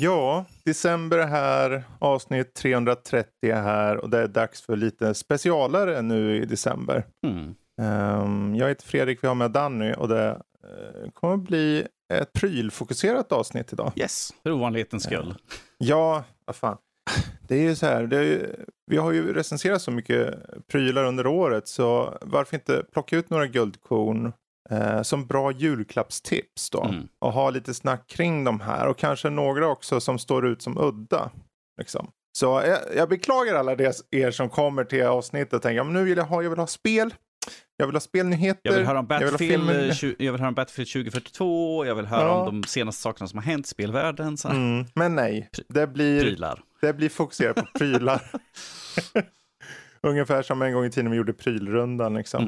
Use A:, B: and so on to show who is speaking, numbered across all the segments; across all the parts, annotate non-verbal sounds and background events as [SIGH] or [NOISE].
A: Ja, december är här, avsnitt 330 är här och det är dags för lite specialare nu i december.
B: Mm.
A: Um, jag heter Fredrik, vi har med Danny och det uh, kommer att bli ett prylfokuserat avsnitt idag.
B: Yes, för ovanlighetens skull. Uh,
A: ja, vad fan. Det är ju så här, ju, vi har ju recenserat så mycket prylar under året så varför inte plocka ut några guldkorn eh, som bra julklappstips då. Mm. Och ha lite snack kring de här och kanske några också som står ut som udda. Liksom. Så jag, jag beklagar alla des, er som kommer till avsnittet och tänker nu vill jag ha, jag vill ha spel. Jag vill ha spelnyheter.
B: Jag vill höra om Battlefield, jag vill, jag vill höra om Battlefield 2042. Jag vill höra ja. om de senaste sakerna som har hänt i spelvärlden. Så.
A: Mm, men nej, det blir,
B: prylar.
A: det blir fokuserat på prylar. [LAUGHS] [LAUGHS] Ungefär som en gång i tiden vi gjorde prylrundan. Liksom.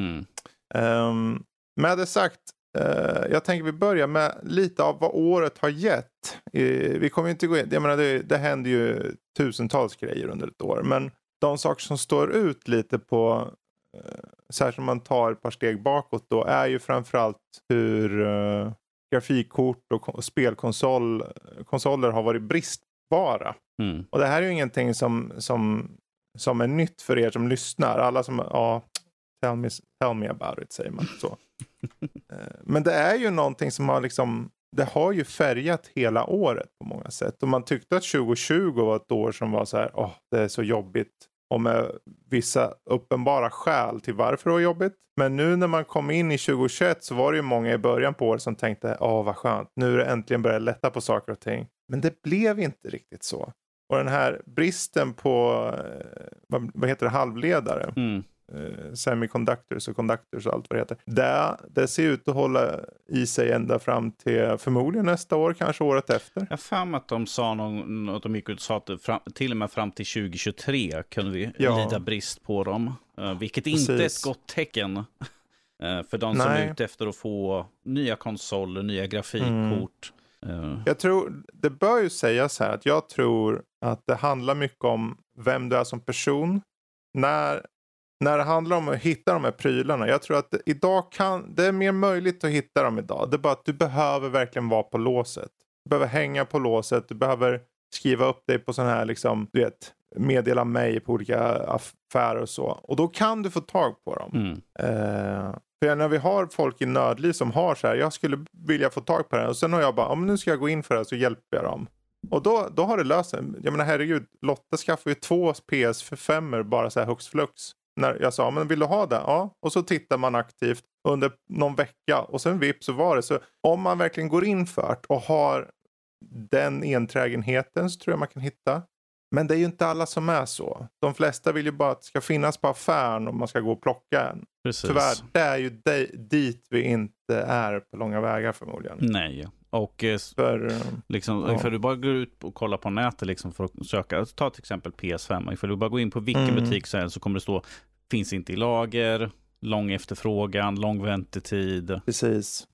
A: Mm. Um, med det sagt, eh, jag tänker vi börjar med lite av vad året har gett. Eh, vi kommer inte gå in, jag menar det, det händer ju tusentals grejer under ett år. Men de saker som står ut lite på, eh, särskilt om man tar ett par steg bakåt då, är ju framförallt hur eh, grafikkort och spelkonsoler har varit bristbara. Mm. Och det här är ju ingenting som, som, som är nytt för er som lyssnar. Alla som, ja, tell me, tell me about it säger man så. [LAUGHS] Eh, men det är ju någonting som har liksom, det har ju färgat hela året på många sätt. Och man tyckte att 2020 var ett år som var så här, åh, oh, det är så jobbigt. Och med vissa uppenbara skäl till varför det var jobbigt. Men nu när man kom in i 2021 så var det ju många i början på året som tänkte, åh vad skönt, nu är det äntligen börjat lätta på saker och ting. Men det blev inte riktigt så. Och den här bristen på, eh, vad, vad heter det, halvledare. Mm eh, semiconductors och conductors och allt vad det heter. Det, det ser ut att hålla i sig ända fram till förmodligen nästa år, kanske året efter.
B: Jag har att de sa någon, att de gick ut och sa att fram, till och med fram till 2023 kunde vi ja. lida brist på dem. Uh, vilket Precis. inte är ett gott tecken. Uh, [LAUGHS] för de som Nej. är ute efter att få nya konsoler, nya grafikkort.
A: Mm. Uh. Jag tror, det bör ju sägas här att jag tror att det handlar mycket om vem du är som person. När när det handlar om att hitta de här prylarna. Jag tror att idag kan, det är mer möjligt att hitta dem idag. Det är bara att du behöver verkligen vara på låset. Du behöver hänga på låset. Du behöver skriva upp dig på sådana här, liksom, du vet, meddela mig på olika affärer och så. Och då kan du få tag på dem. Mm. Eh, för när vi har folk i nödliv som har så här, jag skulle vilja få tag på det. Och sen har jag bara, om nu ska jag gå in för det så hjälper jag dem. Och då, då har det löst sig. Jag menar herregud, Lotta skaffade ju två PS för femmer bara så här hux flux när jag sa men vill du ha det? Ja, och så tittar man aktivt under någon vecka och sen vips så var det. Så om man verkligen går in för det och har den enträgenheten så tror jag man kan hitta. Men det är ju inte alla som är så. De flesta vill ju bara att det ska finnas på affären om man ska gå och plocka en. Precis. Tyvärr, det är ju dit vi inte är på långa vägar förmodligen.
B: Nej, och eh, för, eh, liksom, ja. för du bara går ut och kollar på nätet liksom för att söka, ta till exempel PS5. Ifall du bara går in på vilken mm. butik så, så kommer det stå finns inte i lager, lång efterfrågan, lång väntetid.
A: Precis.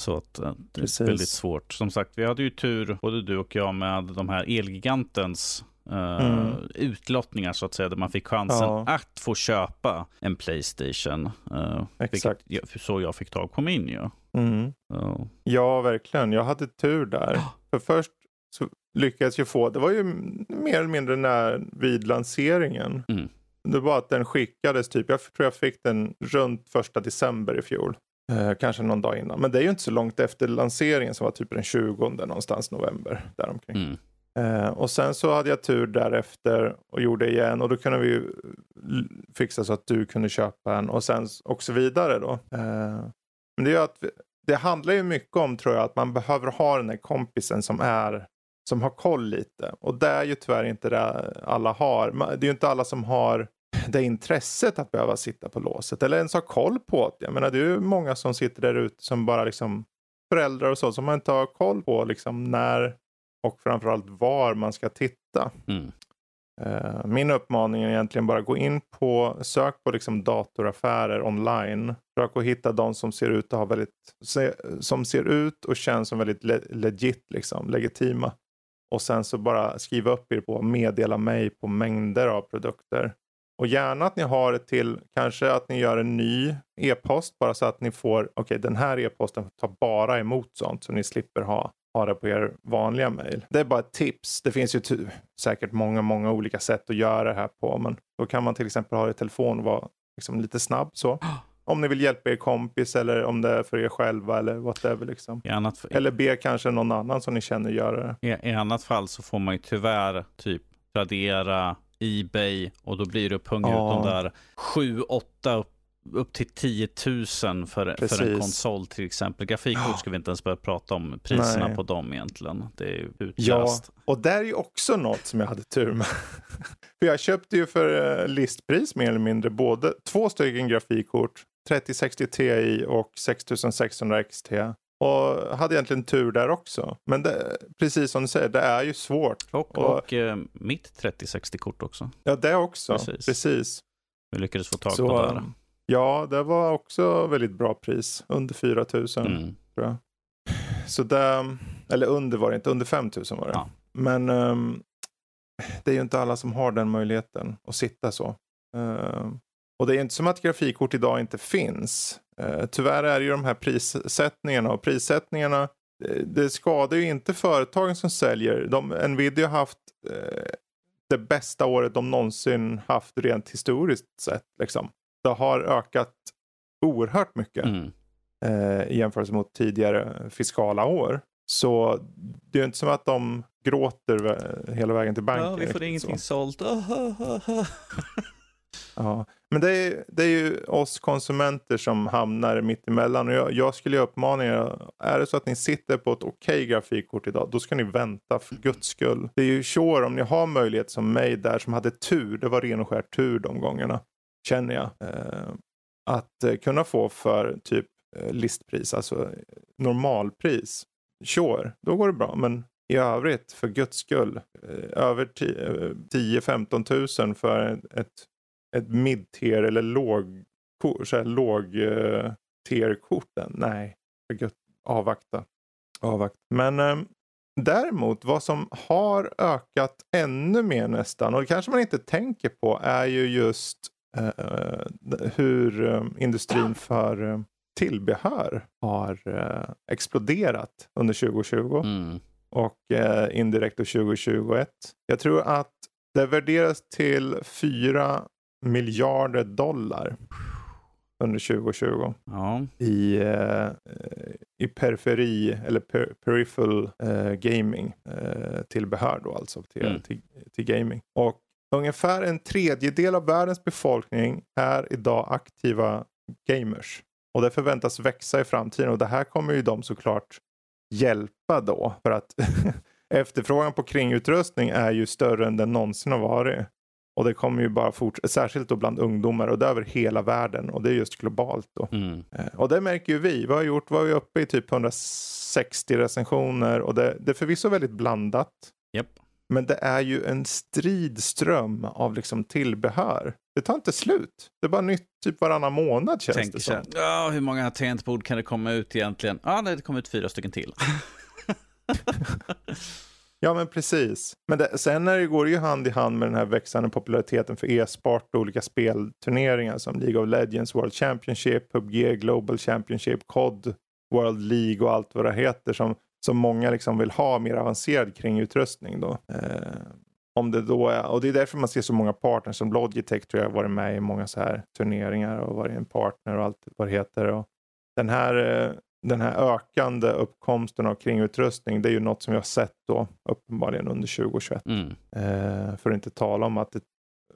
B: Så att eh, det Precis. är väldigt svårt. Som sagt, vi hade ju tur, både du och jag, med de här Elgigantens mm. utlottningar så att säga, där man fick chansen ja. att få köpa en Playstation. Uh, Exakt. Så jag fick tag på min ju.
A: Mm. Uh. Ja, verkligen. Jag hade tur där. [GASPS] För först så lyckades jag få, det var ju mer eller mindre när vid lanseringen. Mm. Det var att den skickades typ, jag tror jag fick den runt första december i fjol. Eh, kanske någon dag innan. Men det är ju inte så långt efter lanseringen som var typ den 20 någonstans november. Däromkring. Mm. Eh, och sen så hade jag tur därefter och gjorde igen och då kunde vi eh, fixa så att du kunde köpa en och sen och så vidare då. Eh, men det gör att vi, det handlar ju mycket om tror jag att man behöver ha den här kompisen som är som har koll lite. Och det är ju tyvärr inte det alla har. Det är ju inte alla som har det intresset att behöva sitta på låset eller ens ha koll på det. Jag menar det är ju många som sitter där ute som bara liksom föräldrar och så som man inte har koll på liksom när och framförallt var man ska titta. Mm. Uh, min uppmaning är egentligen bara gå in på, sök på liksom datoraffärer online. Försök att hitta de som ser ut att ha väldigt, som ser ut och känns som väldigt le, legit, liksom, legitima. Och sen så bara skriva upp er på meddela mig på mängder av produkter. Och gärna att ni har det till, kanske att ni gör en ny e-post bara så att ni får, okej okay, den här e-posten tar bara emot sånt så ni slipper ha, ha det på er vanliga mail. Det är bara ett tips. Det finns ju säkert många, många olika sätt att göra det här på. Men då kan man till exempel ha det i telefon och vara liksom lite snabb så. [GASPS] Om ni vill hjälpa er kompis eller om det är för er själva eller whatever. Liksom.
B: Annat...
A: Eller be kanske någon annan som ni känner göra det.
B: I, I annat fall så får man ju tyvärr typ Tradera, Ebay och då blir det upphunget ja. de där 7, 8 upp till 10 000 för, för en konsol till exempel. Grafikkort ja. ska vi inte ens börja prata om priserna Nej. på dem egentligen. Det är utlöst.
A: Ja, och där är ju också något som jag hade tur med. [LAUGHS] för jag köpte ju för eh, listpris mer eller mindre både två stycken grafikkort 3060 Ti och 6600 XT. Och hade egentligen tur där också. Men det, precis som du säger, det är ju svårt.
B: Och, och, och eh, mitt 3060-kort också.
A: Ja, det också. Precis. precis.
B: Vi lyckades få tag Så, på det.
A: Ja, det var också väldigt bra pris. Under 4000 mm. tror jag. Så det, eller under var det inte, under 5000 var det. Ja. Men um, det är ju inte alla som har den möjligheten att sitta så. Uh, och det är inte som att grafikkort idag inte finns. Eh, tyvärr är det ju de här prissättningarna och prissättningarna det, det skadar ju inte företagen som säljer. De, Nvidia har haft eh, det bästa året de någonsin haft rent historiskt sett. Liksom. Det har ökat oerhört mycket mm. eh, i jämförelse mot tidigare fiskala år. Så det är inte som att de gråter hela vägen till banken. Ja,
B: vi får ingenting så. sålt. [LAUGHS]
A: Ja, men det är, det är ju oss konsumenter som hamnar mitt emellan. Och jag, jag skulle uppmana er, är det så att ni sitter på ett okej okay grafikkort idag, då ska ni vänta för guds skull. Det är ju sure om ni har möjlighet som mig där som hade tur, det var ren och skär tur de gångerna, känner jag. Eh, att eh, kunna få för typ eh, listpris, alltså eh, normalpris. Sure, då går det bra. Men i övrigt, för guds skull, eh, över 10-15 000 eh, för ett ett mid-tier eller låg, så här, låg uh. Nej, för avvakta. avvakta. Men eh, däremot vad som har ökat ännu mer nästan och det kanske man inte tänker på är ju just hur um, industrin för tillbehör har exploderat under 2020. Mm. Och indirekt 2021. Jag tror att det värderas till 4 miljarder dollar under 2020. Ja. I, eh, i periferi eller per, peripheral eh, gaming eh, tillbehör då alltså till, mm. till, till, gaming. Och ungefär en tredjedel av världens befolkning är idag aktiva gamers. Och det förväntas växa i framtiden och det här kommer ju de såklart hjälpa då för att [LAUGHS] efterfrågan på kringutrustning är ju större än den någonsin har varit. Och det kommer ju bara fortsätta, särskilt då bland ungdomar och det över hela världen och det är just globalt då. Mm. Eh, och det märker ju vi. Vi har gjort, var ju uppe i typ 160 recensioner och det, det är förvisso väldigt blandat.
B: Yep.
A: Men det är ju en stridström av liksom tillbehör. Det tar inte slut. Det är bara nytt typ varannan månad känns Tänk det som.
B: Ja, hur många tangentbord kan det komma ut egentligen? Ja, nej, det kommer ut fyra stycken till. [LAUGHS]
A: Ja men precis. Men det, sen när det går ju hand i hand med den här växande populariteten för e-sport och olika spelturneringar som League of Legends, World Championship, PubG, Global Championship, COD, World League och allt vad det heter som, som många liksom vill ha mer avancerad kringutrustning då. Eh, om det då är, och det är därför man ser så många partners som Logitech tror jag varit med i många så här turneringar och varit en partner och allt vad det heter. Och den här eh, den här ökande uppkomsten av kringutrustning det är ju något som har sett då uppenbarligen under 2021. Mm. Eh, för att inte tala om att det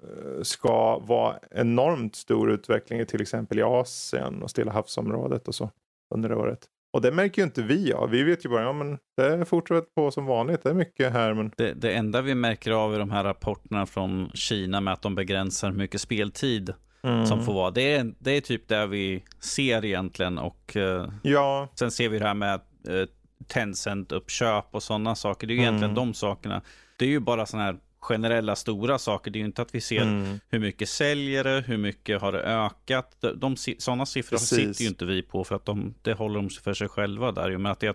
A: eh, ska vara enormt stor utveckling i till exempel i Asien och Stilla havsområdet och så under året. Och det märker ju inte vi av. Vi vet ju bara, ja men det fortsätter på som vanligt. Det är mycket här men...
B: Det, det enda vi märker av i de här rapporterna från Kina med att de begränsar hur mycket speltid mm. som får vara. Det är, det är typ det vi ser egentligen och uh, ja. sen ser vi det här med uh, Tencent-uppköp och sådana saker. Det är ju mm. egentligen de sakerna. Det är ju bara sådana här generella stora saker. Det är ju inte att vi ser mm. hur mycket säljer det, hur mycket har det ökat. De, de, sådana siffror precis. sitter ju inte vi på för att de, det håller de för sig själva där. Men att jag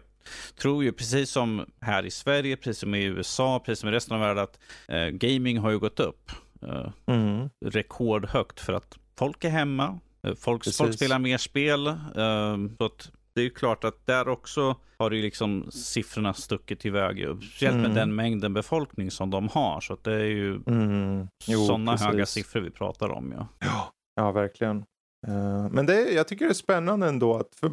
B: tror ju precis som här i Sverige, precis som i USA, precis som i resten av världen att eh, gaming har ju gått upp eh, mm. rekordhögt för att folk är hemma. Eh, folk, folk spelar mer spel. Eh, så att det är klart att där också har ju liksom siffrorna stuckit iväg. Speciellt mm. med den mängden befolkning som de har. Så det är ju mm. sådana höga siffror vi pratar om. Ja,
A: ja, ja verkligen. Uh, men det, jag tycker det är spännande ändå att för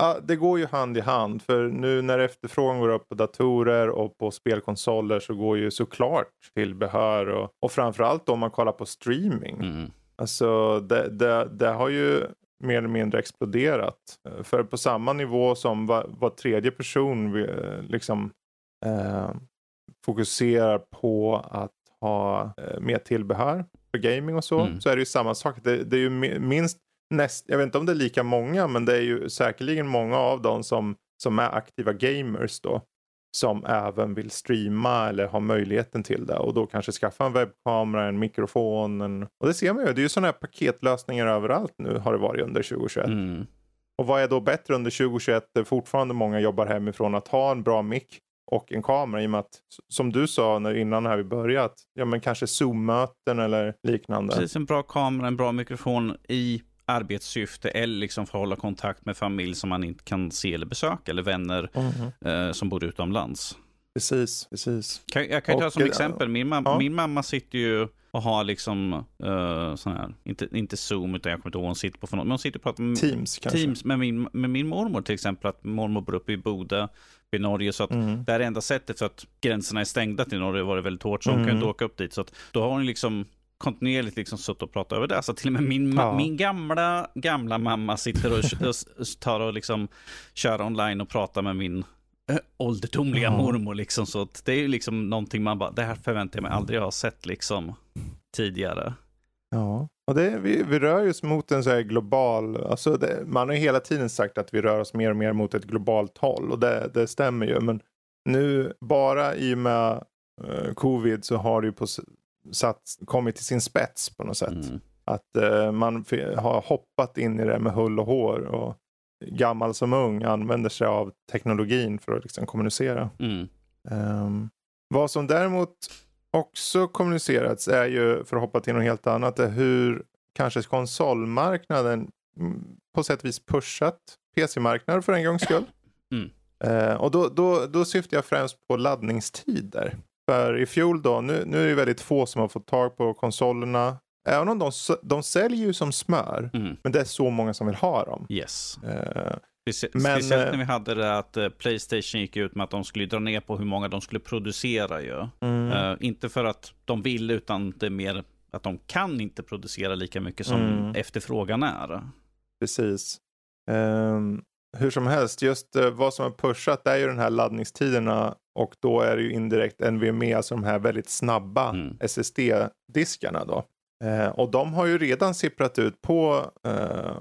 A: Ja, det går ju hand i hand. För nu när efterfrågan går upp på datorer och på spelkonsoler så går ju såklart tillbehör och, och framförallt om man kollar på streaming. Mm. Alltså det, det, det har ju mer eller mindre exploderat. Eh, för på samma nivå som var, var tredje person eh, liksom eh, fokuserar på att ha eh, mer tillbehör för gaming och så. Mm. Så är det ju samma sak. Det, det är ju minst näst, jag vet inte om det är lika många men det är ju säkerligen många av dem som, som är aktiva gamers då som även vill streama eller ha möjligheten till det och då kanske skaffa en webbkamera, en mikrofon. En... Och det ser man ju, det är ju sådana här paketlösningar överallt nu har det varit under 2021. Mm. Och vad är då bättre under 2021 där fortfarande många jobbar hemifrån att ha en bra mick och en kamera i och med att som du sa när innan här vi börjat, ja men kanske Zoom-möten eller liknande.
B: Precis, en bra kamera, en bra mikrofon i arbetssyfte eller liksom för att hålla kontakt med familj som man inte kan se eller besöka eller vänner mm. eh, som bor utomlands.
A: Precis, precis.
B: Kan, jag kan och, ta som exempel, min, mam ja. min mamma sitter ju och har liksom uh, sån här, inte, inte Zoom utan jag kommer inte ihåg vad hon sitter på för något, men hon sitter och pratar med
A: Teams, kanske.
B: Teams med min, med min mormor till exempel, att mormor bor uppe i Boda i Norge. Så att mm. det är enda sättet för att gränserna är stängda till Norge var det väldigt hårt. Så hon kan inte mm. åka upp dit. Så att då har hon liksom kontinuerligt liksom suttit och pratat över det. Så till och med min, ja. min gamla, gamla mamma sitter och, tar och liksom kör online och pratar med min äh, ålderdomliga ja. mormor. Liksom. Så det är ju liksom någonting man bara, det här förväntar jag mig aldrig ha sett liksom tidigare.
A: Ja, och det, vi, vi rör oss mot en så här global, alltså det, man har ju hela tiden sagt att vi rör oss mer och mer mot ett globalt håll och det, det stämmer ju. Men nu bara i och med uh, covid så har det ju på satt, kommit till sin spets på något sätt. Mm. Att uh, man har hoppat in i det med hull och hår. Och gammal som ung använder sig av teknologin för att liksom kommunicera. Mm. Um, vad som däremot också kommunicerats är ju, för att hoppa till något helt annat, är hur kanske konsolmarknaden mm, på sätt och vis pushat PC-marknaden för en gångs skull. Mm. Uh, och då, då, då syftar jag främst på laddningstider. För i fjol då, nu, nu är det väldigt få som har fått tag på konsolerna. Även om de, de säljer ju som smör. Mm. Men det är så många som vill ha dem.
B: Yes. Uh, men, speciellt när vi hade det att uh, Playstation gick ut med att de skulle dra ner på hur många de skulle producera. Ju. Mm. Uh, inte för att de vill, utan det är mer att de kan inte producera lika mycket som mm. efterfrågan är.
A: Precis. Um, hur som helst, just uh, vad som har pushat är ju den här laddningstiderna och då är det ju indirekt NVMe, alltså de här väldigt snabba mm. SSD-diskarna då. Eh, och de har ju redan sipprat ut på, eh,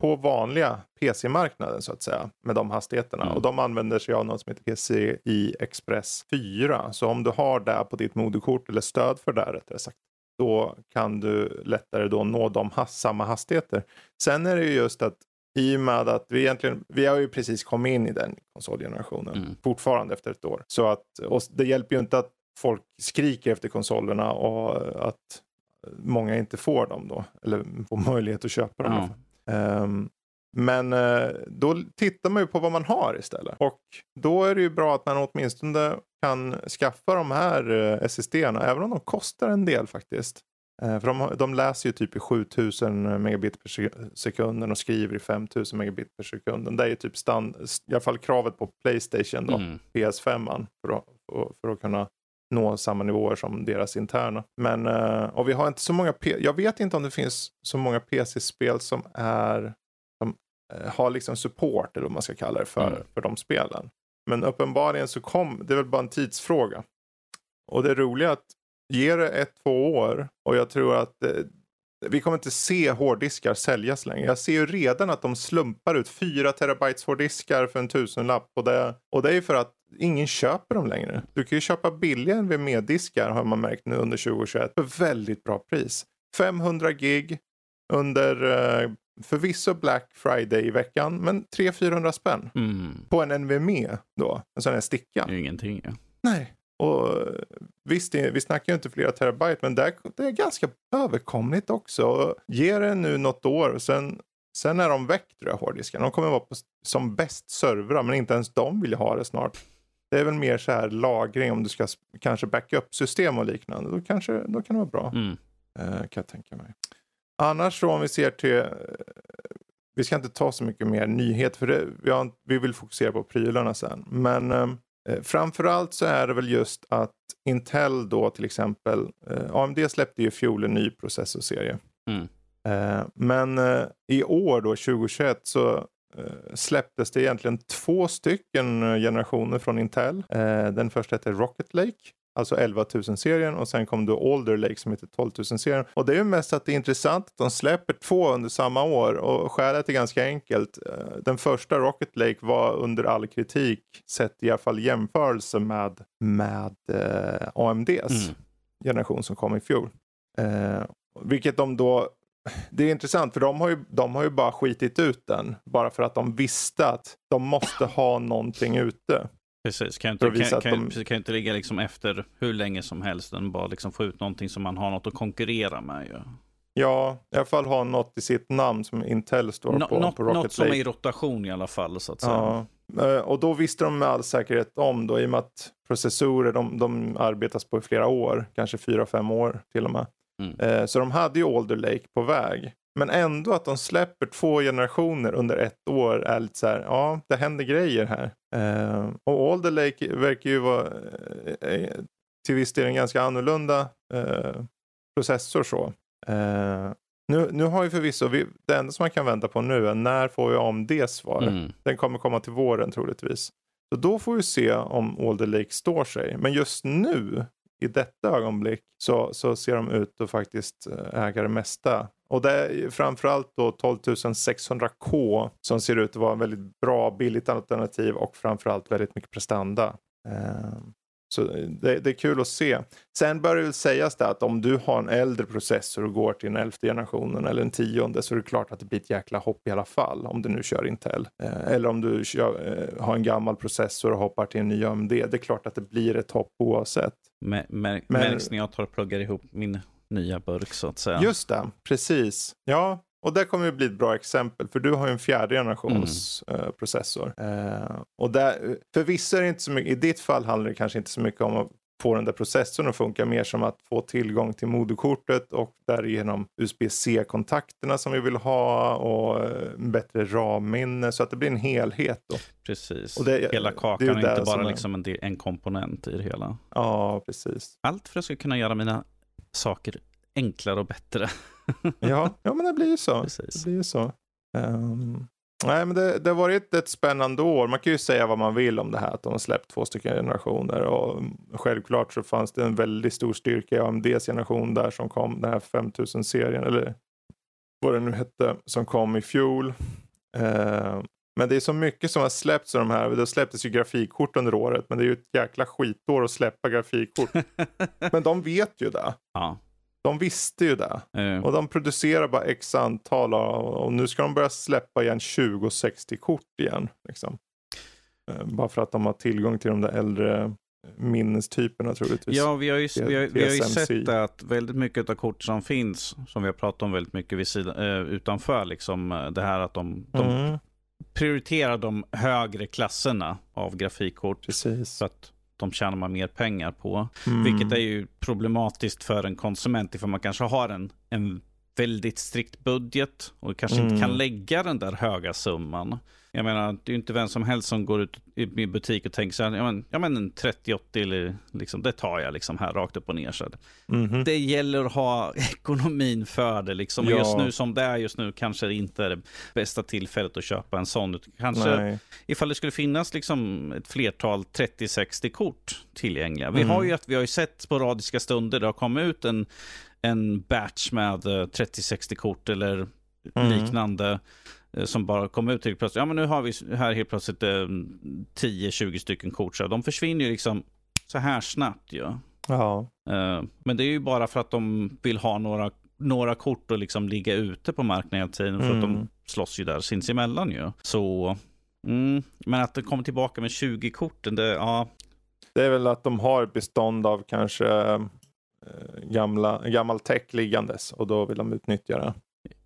A: på vanliga PC-marknaden så att säga med de hastigheterna. Mm. Och de använder sig av något som heter PCI Express 4. Så om du har det på ditt moderkort eller stöd för det rättare sagt. Då kan du lättare då nå de has samma hastigheter. Sen är det ju just att i och med att vi egentligen, vi har ju precis kommit in i den konsolgenerationen. Mm. Fortfarande efter ett år. Så att, och det hjälper ju inte att folk skriker efter konsolerna och att många inte får dem då. Eller får möjlighet att köpa dem. Mm. Um, men uh, då tittar man ju på vad man har istället. Och då är det ju bra att man åtminstone kan skaffa de här eh, SSD-erna. Även om de kostar en del faktiskt. Eh, för de, de läser ju typ i 7000 megabit per sekund och skriver i 5000 megabit per sekund. Det är ju typ stand, i alla fall kravet på Playstation då, mm. PS5 för att, för att kunna nå samma nivåer som deras interna. Men, eh, och vi har inte så många, jag vet inte om det finns så många PC-spel som är, som eh, har liksom support eller vad man ska kalla det för, mm. för de spelen. Men uppenbarligen så kom, det är väl bara en tidsfråga. Och det roliga är att Ge det ett, två år och jag tror att det, vi kommer inte se hårddiskar säljas längre. Jag ser ju redan att de slumpar ut 4 terabytes hårddiskar för en tusenlapp. Och det, och det är ju för att ingen köper dem längre. Du kan ju köpa billigare NVMe-diskar har man märkt nu under 2021 för väldigt bra pris. 500 gig under eh, förvisso Black Friday i veckan, men 300-400 spänn. Mm. På en NVMe då, en sån här sticka.
B: Det är ingenting. Ja.
A: Nej, och visst, vi snackar ju inte flera terabyte, men det är, ganska överkomligt också. Ge det nu något år och sen, sen är de väck tror jag, hårddiskarna. De kommer vara på, som bäst servrar, men inte ens de vill ha det snart. Det är väl mer så här lagring om du ska kanske backup-system och liknande. Då, kanske, då kan det vara bra. Mm. Eh, kan jag tänka mig. Annars så om vi ser till, eh, vi ska inte ta så mycket mer nyhet för det, vi, har, vi vill fokusera på prylarna sen. Men eh, eh, framförallt så är det väl just att Intel då till exempel, eh, AMD släppte ju i fjol en ny processorserie. Mm. Eh, men eh, i år då 2021 så släpptes det egentligen två stycken generationer från Intel. Den första heter Rocket Lake Alltså 11 000-serien och sen kom då Alder Lake som heter 12 000-serien. Och det är ju mest att det är intressant att de släpper två under samma år och skälet är ganska enkelt. Eh, den första Rocket Lake var under all kritik sett i alla fall jämförelse med, med eh, AMDs mm. generation som kom i fjol. Eh, vilket de då det är intressant för de har, ju, de har ju bara skitit ut den. Bara för att de visste att de måste ha någonting ute.
B: Precis, kan inte, kan, kan, de... kan inte ligga liksom efter hur länge som helst. Den bara liksom få ut någonting som man har något att konkurrera med. Ja.
A: Ja, i alla fall ha något i sitt namn som Intel står no, på,
B: något,
A: på Rocket
B: Något som är i rotation i alla fall så att säga.
A: Ja, eh, och då visste de med all säkerhet om då i och med att processorer de, de arbetas på i flera år, kanske fyra, fem år till och med. Mm. Eh, så de hade ju Alder Lake på väg. Men ändå att de släpper två generationer under ett år är lite så här, ja, det händer grejer här. Uh, och Alder Lake verkar ju vara uh, till viss del en ganska annorlunda uh, processor så. nu, nu har ju förvisso, vi, det enda som man kan vänta på nu är när får vi AMD svar? Mm. Den kommer komma till våren troligtvis. Så då får vi se om Alder Lake står sig. Men just nu i detta ögonblick så, så ser de ut att faktiskt eh, äga det mesta och det är framförallt då 12 600K som ser ut att vara en väldigt bra billigt alternativ och framförallt väldigt mycket prestanda. Ehm, så det, det, är kul att se. Sen bör det väl sägas det att om du har en äldre processor och går till den elfte generationen eller en tionde så är det klart att det blir ett jäkla hopp i alla fall om du nu kör Intel. Eh, eller om du kör, eh, har en gammal processor och hoppar till en ny AMD. Det är klart att det blir ett hopp oavsett.
B: Mär, mär, märks när jag tar och pluggar ihop min nya burk så att säga.
A: Just det, precis. Ja, och det kommer att bli ett bra exempel för du har ju en fjärde generations mm. uh, processor. Uh, och där, för vissa är det inte så mycket, i ditt fall handlar det kanske inte så mycket om att få den där processorn att funka mer som att få tillgång till moderkortet och därigenom USB-C-kontakterna som vi vill ha och uh, bättre RAM-minne så att det blir en helhet. Då.
B: Precis, och det, hela kakan det är, inte bara liksom en, en komponent i det hela.
A: Ja, precis.
B: Allt för att jag ska kunna göra mina saker enklare och bättre.
A: ja, ja, men det blir ju så. [LAUGHS] Det blir ju så. Um, nej, men det, det har varit ett spännande år. Man kan ju säga vad man vill om det här, att de har släppt två stycken generationer. Och självklart så fanns det en väldigt stor styrka i AMDs generation där som kom, den här 5000-serien, eller vad det nu hette, som kom i fjol. Uh, men det är så mycket som har släppts de här. Det släpptes ju grafikkort under året. Men det är ju ett jäkla skitår att släppa grafikkort. [LAUGHS] men de vet ju det. Ja. De visste ju det. Mm. Och de producerar bara x antal. Och nu ska de börja släppa igen 2060-kort igen. Liksom. Eh, bara för att de har tillgång till de där äldre minnestyperna troligtvis.
B: Ja, vi har ju, vi har, vi har ju sett att väldigt mycket av kort som finns, som vi har pratat om väldigt mycket vid sidan, utanför, liksom, eh, det här att de, de mm prioriterar de högre klasserna av grafikkort.
A: Precis.
B: Så att de tjänar man mer pengar på. Mm. Vilket är ju problematiskt för en konsument ifall man kanske har en, en väldigt strikt budget och kanske mm. inte kan lägga den där höga summan. Jag menar, det är ju inte vem som helst som går ut i butik och tänker så här, ja men, ja, men en 3080, liksom, det tar jag liksom här rakt upp och ner. Så mm. Det gäller att ha [LAUGHS] ekonomin för det. Liksom. Ja. Och just nu som det är just nu kanske det inte är det bästa tillfället att köpa en sån. Kanske Nej. ifall det skulle finnas liksom ett flertal 3060 kort tillgängliga. Vi, mm. har ju, vi har ju sett sporadiska stunder, det har kommit ut en en batch med 3060 kort eller mm. liknande som bara kom ut helt plötsligt. Ja, men nu har vi här helt plötsligt 10-20 stycken kort. Så de försvinner ju liksom så här snabbt ju.
A: Ja.
B: Men det är ju bara för att de vill ha några några kort och liksom ligga ute på marknaden hela tiden. För mm. att de mm. slåss ju där sinsemellan ju. Så, mm, men att det kommer tillbaka med 20 korten, det, ja.
A: Det är väl att de har bestånd av kanske Eh, gamla, gammal tech liggandes och då vill de utnyttja det.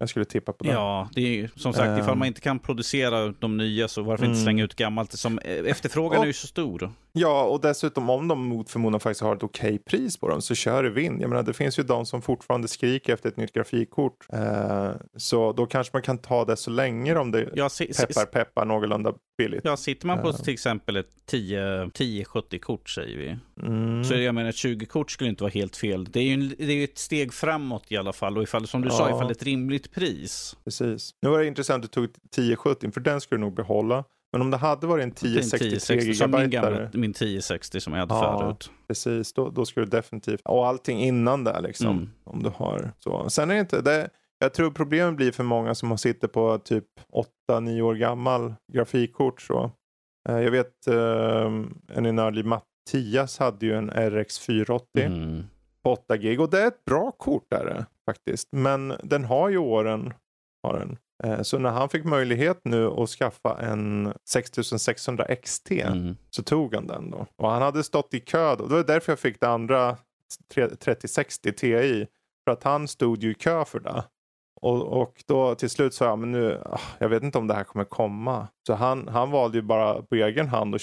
A: Jag skulle tippa på det.
B: Ja, det är ju som sagt, um, ifall man inte kan producera de nya så varför mm. inte slänga ut gammalt? Som, eh, efterfrågan och, är ju så stor.
A: Ja, och dessutom om de mot förmodan faktiskt har ett okej okay pris på dem så kör det vind. Jag menar, det finns ju de som fortfarande skriker efter ett nytt grafikkort. Uh, så då kanske man kan ta det så länge om det ja, se, peppar peppar någorlunda billigt.
B: Ja, sitter man på uh. till exempel ett 1070-kort säger vi. Mm. Så jag menar, 20-kort skulle inte vara helt fel. Det är ju en, det är ett steg framåt i alla fall. Och ifall, som du ja. sa, ifall ett rimligt pris.
A: Precis. Nu var det intressant att du tog 1070, för den skulle du nog behålla. Men om det hade varit en 1063 GB.
B: Som min, min 1060 som jag hade ja, förut.
A: Precis, då, då skulle du definitivt. Och allting innan där liksom. Mm. Om du har så. Sen är det inte. Det, jag tror problemet blir för många som sitter på typ 8-9 år gammal grafikkort. Så. Eh, jag vet eh, en enörlig Mattias hade ju en RX 480 mm. På 8 gig och det är ett bra kort där faktiskt. Men den har ju åren. Har den. Eh, så när han fick möjlighet nu att skaffa en 6600 XT mm. så tog han den då. Och han hade stått i kö då. Det var därför jag fick det andra 3060 Ti. För att han stod ju i kö för det. Och, och då till slut sa jag, men nu, ah, jag vet inte om det här kommer komma. Så han, han valde ju bara på egen hand och,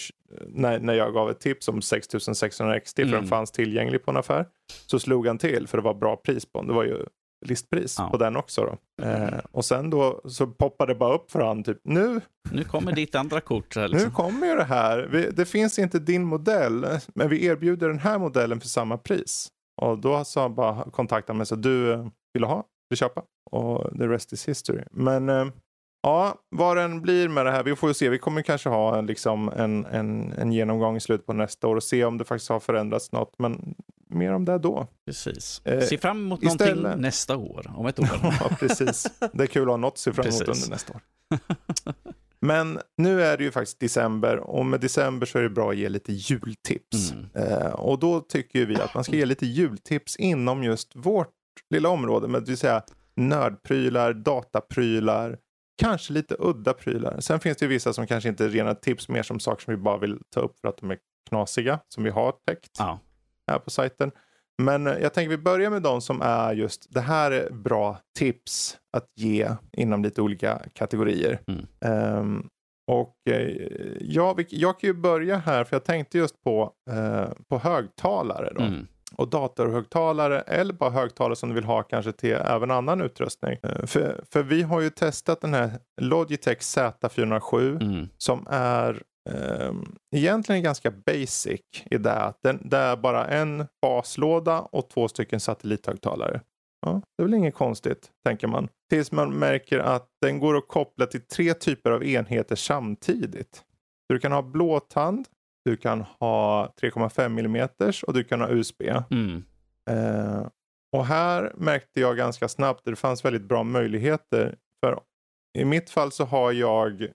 A: när, när jag gav ett tips om 6600 XT för mm. den fanns tillgänglig på en affär. Så slog han till för det var bra pris på den. Det var ju listpris ja. på den också. Då. Eh, och sen då så poppade det bara upp för honom, typ nu.
B: Nu kommer ditt andra kort.
A: Liksom. [LAUGHS] Nu kommer ju det här. Vi, det finns inte din modell, men vi erbjuder den här modellen för samma pris. Och då sa han bara kontakta mig så du eh, vill ha, vill köpa och the rest is history. Men eh, ja, vad den blir med det här, vi får ju se. Vi kommer kanske ha liksom en, en, en genomgång i slutet på nästa år och se om det faktiskt har förändrats något. Men mer om det då.
B: Precis. Eh, se fram emot istället... någonting nästa år, om ett [LAUGHS] år.
A: ja, precis. Det är kul att ha något att se fram emot under nästa år. [LAUGHS] Men nu är det ju faktiskt december och med december så är det bra att ge lite jultips. Mm. Eh, och då tycker vi att man ska ge lite jultips inom just vårt lilla område. Med, det vill säga nördprylar, dataprylar, kanske lite udda prylar. Sen finns det ju vissa som kanske inte är rena tips, mer som saker som vi bara vill ta upp för att de är knasiga, som vi har täckt ja. här på sajten. Men eh, jag tänker vi börjar med de som är just, det här är bra tips att ge inom lite olika kategorier. Mm. Um, och eh, ja, jag kan ju börja här för jag tänkte just på, eh, på högtalare. Då. Mm och datorhögtalare eller bara högtalare som du vill ha kanske till även annan utrustning. Eh, för, för vi har ju testat den här Logitech Z407 mm. som är eh, egentligen ganska basic i det att den, det är bara en baslåda och två stycken satellithögtalare. Ja, det är väl inget konstigt, tänker man. Tills man märker att den går att koppla till tre typer av enheter samtidigt. du kan ha blåtand, du kan ha 3,5 mm och du kan ha USB. Mm. Eh, och här märkte jag ganska snabbt att det fanns väldigt bra möjligheter. För i mitt fall så har jag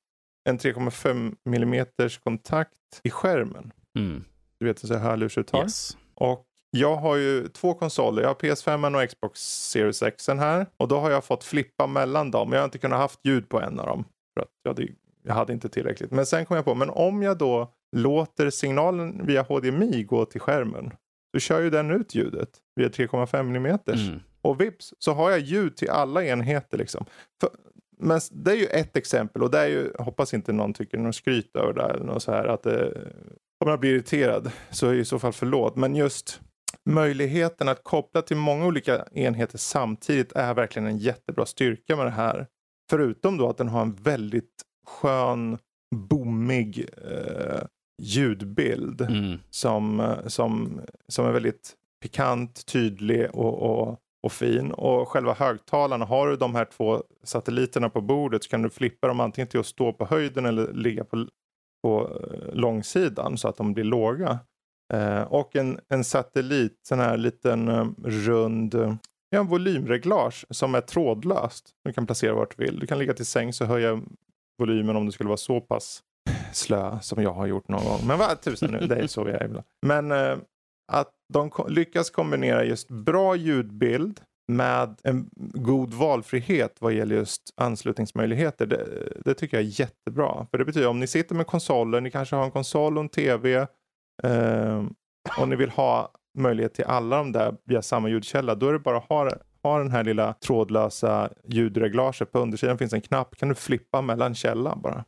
A: en 3,5 mm kontakt i skärmen. Mm. Du vet, så hörlursuttag. Yes. Och jag har ju två konsoler. Jag har PS5 och Xbox Series X här. Och då har jag fått flippa mellan dem. Jag har inte kunnat haft ljud på en av dem. För att jag hade, jag hade inte tillräckligt. Men sen kom jag på, men om jag då låter signalen via HDMI gå till skärmen. Då kör ju den ut ljudet via 3,5 mm. Mm. Och vips så har jag ljud till alla enheter. Liksom. För, men det är ju ett exempel och det är ju, hoppas inte någon tycker någon skryt över det eller något så här att det, om jag blir irriterad så i så fall förlåt. Men just möjligheten att koppla till många olika enheter samtidigt är verkligen en jättebra styrka med det här. Förutom då att den har en väldigt skön, boomig eh, ljudbild mm. som, som, som är väldigt pikant, tydlig och, och, och fin. Och själva högtalarna, har du de här två satelliterna på bordet så kan du flippa dem antingen till att stå på höjden eller ligga på, på eh, långsidan så att de blir låga. Eh, och en, en satellit, sån här liten um, rund, har en volymreglage som är trådlöst. Du kan placera vart du vill. Du kan ligga till sängs och höja volymen om du skulle vara så pass slö som jag har gjort någon gång. Men vad tusan nu, det är så vi är ibland. Men eh, att de lyckas kombinera just bra ljudbild med en god valfrihet vad gäller just anslutningsmöjligheter. Det, det, tycker jag är jättebra. För det betyder om ni sitter med konsoler, ni kanske har en konsol och en tv eh, och ni vill ha möjlighet till alla de där via samma ljudkälla. Då är det bara att ha, ha den här lilla trådlösa ljudreglaget. På undersidan finns en knapp. kan du flippa mellan källan bara.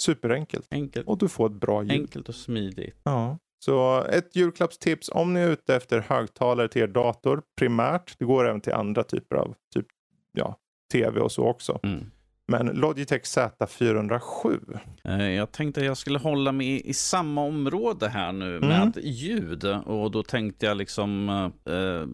A: Superenkelt.
B: Enkelt.
A: Och du får ett bra ljud.
B: Enkelt och smidigt.
A: Ja. Så ett julklappstips om ni är ute efter högtalare till er dator primärt. Det går även till andra typer av typ, ja, tv och så också. Mm. Men Logitech Z407.
B: Eh, jag tänkte att jag skulle hålla mig i samma område här nu mm. med ljud. Och då tänkte jag liksom eh,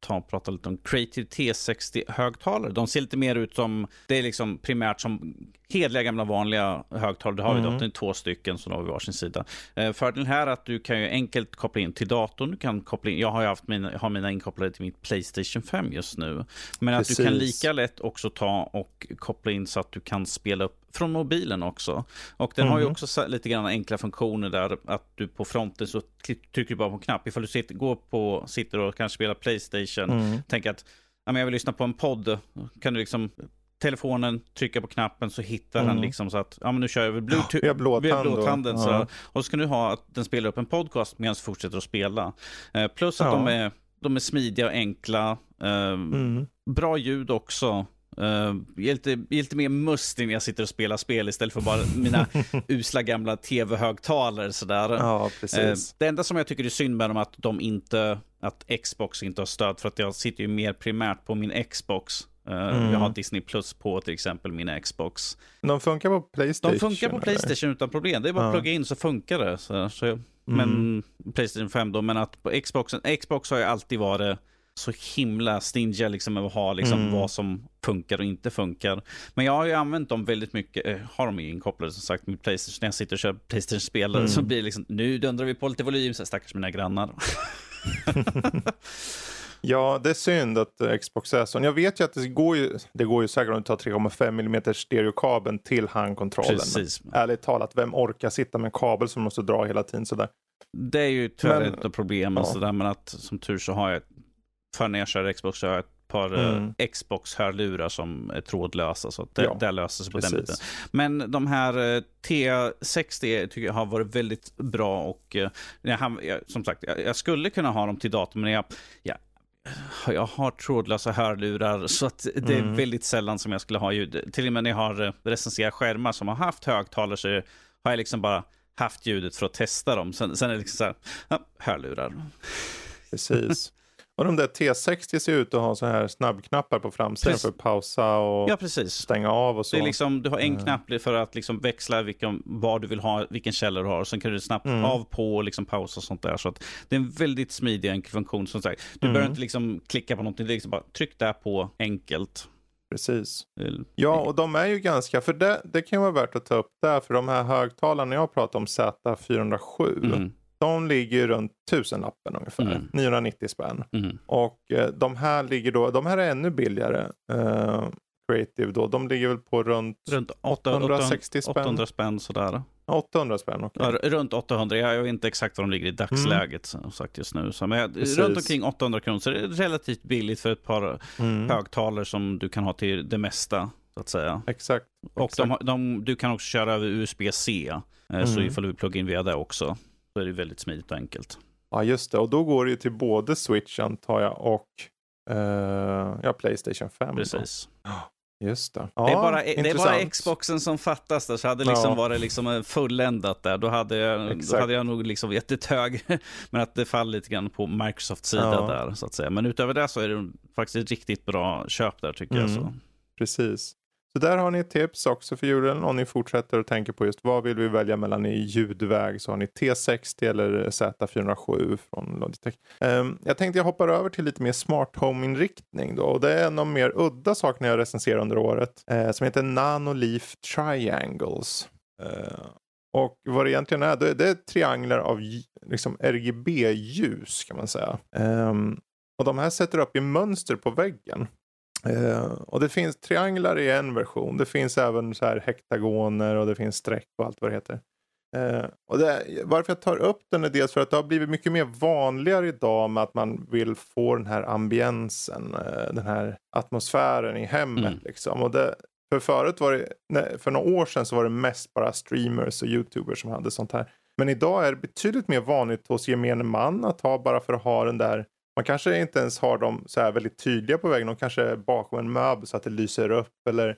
B: ta och prata lite om Creative T60-högtalare. De ser lite mer ut som, det är liksom primärt som hedliga gamla vanliga högtalare. Det har vi mm. då, två stycken som har vi varsin sida. Eh, fördelen här är att du kan ju enkelt koppla in till datorn. Du kan koppla in, jag har ju haft mina, har mina inkopplade till mitt Playstation 5 just nu. Men Precis. att du kan lika lätt också ta och koppla in så att du kan spela upp från mobilen också. Och den mm. har ju mhm. också lite grann enkla funktioner där att du på fronten så trycker du bara på en knapp. Ifall du sitter, går på, sitter och kanske spelar Playstation, mm. tänker att ja, men jag vill lyssna på en podd, kan du liksom telefonen, trycka på knappen så hittar mm. den liksom så att ja, men nu kör jag över bluetooth, ja,
A: blåtand
B: blåtanden. Och, så, och så ska du ha att den spelar upp en podcast medan du fortsätter att spela. Eh, plus att ja. de, är, de är smidiga och enkla. Eh, mm. Bra ljud också. Uh, lite, lite mer mustig när jag sitter och spelar spel istället för bara mina [LAUGHS] usla gamla tv-högtalare. Sådär.
A: Ja, precis. Uh,
B: det enda som jag tycker är synd med dem är att de inte, att Xbox inte har stöd för att jag sitter ju mer primärt på min Xbox. Uh, mm. Jag har Disney Plus på till exempel min Xbox.
A: De funkar på Playstation?
B: De funkar på Playstation eller? utan problem. Det är bara att plugga in så funkar det. Så, så, men mm. Playstation 5 då, men att på Xboxen, Xbox har ju alltid varit så himla stingiga liksom med att ha liksom mm. vad som funkar och inte funkar. Men jag har ju använt dem väldigt mycket, äh, har de inkopplade som sagt med Playstation, när jag sitter och kör Playstation-spelare mm. så blir det liksom, nu dundrar vi på lite volym, så stackars mina grannar. [LAUGHS]
A: Ja, det är synd att Xbox är så. Jag vet ju att det går ju, det går ju säkert om du tar 3,5 mm stereokabeln till handkontrollen. Precis. Men, ärligt talat, vem orkar sitta med en kabel som måste dra hela tiden sådär?
B: Det är ju tyvärr men, ett problem, ja. sådär, men att som tur så har jag för när jag kör Xbox så har jag ett par eh, mm. Xbox-hörlurar som är trådlösa. Så det, ja, det löser sig på precis. den biten. Men de här eh, T60 tycker jag har varit väldigt bra. och eh, jag, Som sagt, jag, jag skulle kunna ha dem till datorn, men jag, jag jag har trådlösa hörlurar så att det är mm. väldigt sällan som jag skulle ha ljud. Till och med när jag har recenserat skärmar som har haft högtalare så har jag liksom bara haft ljudet för att testa dem. Sen, sen är det liksom så här, hörlurar.
A: Precis. Och de där T60 ser ut att ha så här snabbknappar på framsidan för att pausa och
B: ja, precis.
A: stänga av och så.
B: Det är liksom, du har en knapp för att liksom växla vilken, vad du vill ha, vilken källa du har. Och sen kan du snabbt mm. av, på och liksom pausa och sånt där. Så att det är en väldigt smidig funktion. Som sagt. Du mm. behöver inte liksom klicka på någonting, det är liksom bara tryck där på enkelt.
A: Precis. Ja, och de är ju ganska, för det, det kan vara värt att ta upp där, för de här högtalarna jag pratar om, Z407, mm. De ligger runt tusenlappen ungefär. Mm. 990 spänn. Mm. Och eh, de här ligger då, de här är ännu billigare. Eh, Creative då, de ligger väl på runt,
B: runt 860 spänn. 800 spänn sådär.
A: 800 spänn.
B: Okay. Ja, runt 800, jag vet inte exakt var de ligger i dagsläget mm. sagt just nu. Så, men runt omkring 800 kronor, så det är relativt billigt för ett par mm. högtalare som du kan ha till det mesta. Så att säga.
A: Exakt.
B: Och
A: exakt.
B: De, de, du kan också köra över USB-C. Eh, mm. Så ifall du vill plugga in via det också så är det väldigt smidigt och enkelt.
A: Ja, just det. Och då går det ju till både Switch antar jag och uh, ja, Playstation 5.
B: Precis.
A: Då. Just det.
B: Ja, det, är bara, det är bara Xboxen som fattas där, så hade det liksom ja. varit liksom fulländat där. Då hade jag, då hade jag nog liksom gett ett hög, [LAUGHS] men att det faller lite grann på Microsofts sida ja. där så att säga. Men utöver det så är det faktiskt ett riktigt bra köp där tycker mm. jag. Så.
A: Precis. Så där har ni ett tips också för julen om ni fortsätter att tänka på just vad vill vi välja mellan i ljudväg så har ni T60 eller Z407 från Logitech. Um, jag tänkte jag hoppar över till lite mer smart home-inriktning då och det är en av de mer udda sakerna jag recenserar under året uh, som heter Nanoleaf Triangles. Uh, och vad det egentligen är, det är trianglar av liksom RGB-ljus kan man säga. Um, Och de här sätter upp i mönster på väggen. Uh, och det finns trianglar i en version. Det finns även så här hektagoner och det finns streck och allt vad det heter. Uh, och det, varför jag tar upp den är dels för att det har blivit mycket mer vanligare idag med att man vill få den här ambiensen, uh, den här atmosfären i hemmet. Mm. Liksom. Och det, för förut var det, nej, för några år sedan så var det mest bara streamers och youtubers som hade sånt här. Men idag är det betydligt mer vanligt hos gemene man att ha bara för att ha den där man kanske inte ens har dem så här väldigt tydliga på väggen. De kanske är bakom en möbel så att det lyser upp. Eller,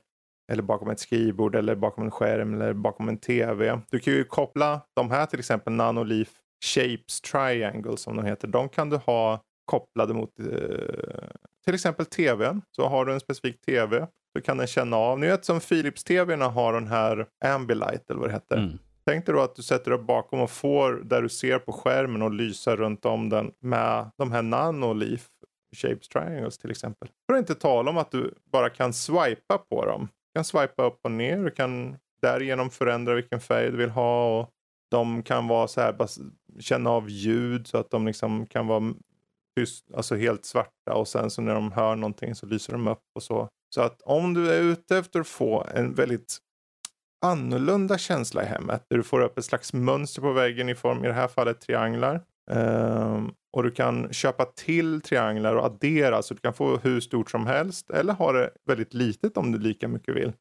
A: eller bakom ett skrivbord eller bakom en skärm eller bakom en tv. Du kan ju koppla de här till exempel Nanoleaf Shapes Triangle som de heter. De kan du ha kopplade mot eh, till exempel tvn. Så har du en specifik tv så kan den känna av. Ni vet som Philips tvn har den här Ambilight eller vad det heter. Mm. Tänk dig då att du sätter upp bakom och får där du ser på skärmen och lysa runt om den med de här nanoleaf shapes triangles till exempel. För att inte tala om att du bara kan swipa på dem. Du kan swipa upp och ner. Du kan därigenom förändra vilken färg du vill ha. Och de kan vara så här, känna av ljud så att de liksom kan vara tyst, alltså helt svarta och sen så när de hör någonting så lyser de upp och så. Så att om du är ute efter att få en väldigt annorlunda känsla i hemmet. Där du får upp ett slags mönster på väggen i form, i det här fallet trianglar. Um, och du kan köpa till trianglar och addera så du kan få hur stort som helst. Eller ha det väldigt litet om du lika mycket vill.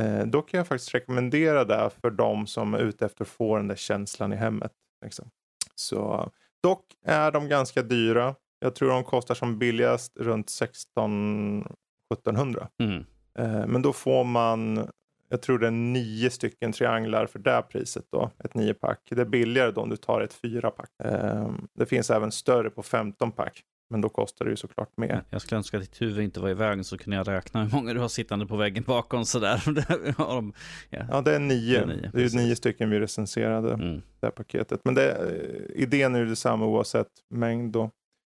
A: Uh, då kan jag faktiskt rekommendera det för de som är ute efter att få den där känslan i hemmet. Liksom. Så, dock är de ganska dyra. Jag tror de kostar som billigast runt 16 1700. Mm. Uh, men då får man jag tror det är nio stycken trianglar för det priset då. Ett nio pack. Det är billigare då om du tar ett fyra pack. Um, det finns även större på 15 pack. Men då kostar det ju såklart mer.
B: Jag skulle önska att ditt huvud inte var i vägen så kunde jag räkna hur många du har sittande på väggen bakom sådär. [LAUGHS]
A: ja. ja, det är nio. Det är, nio, det är nio stycken vi recenserade, mm. det här paketet. Men det, eh, idén är ju detsamma oavsett mängd då.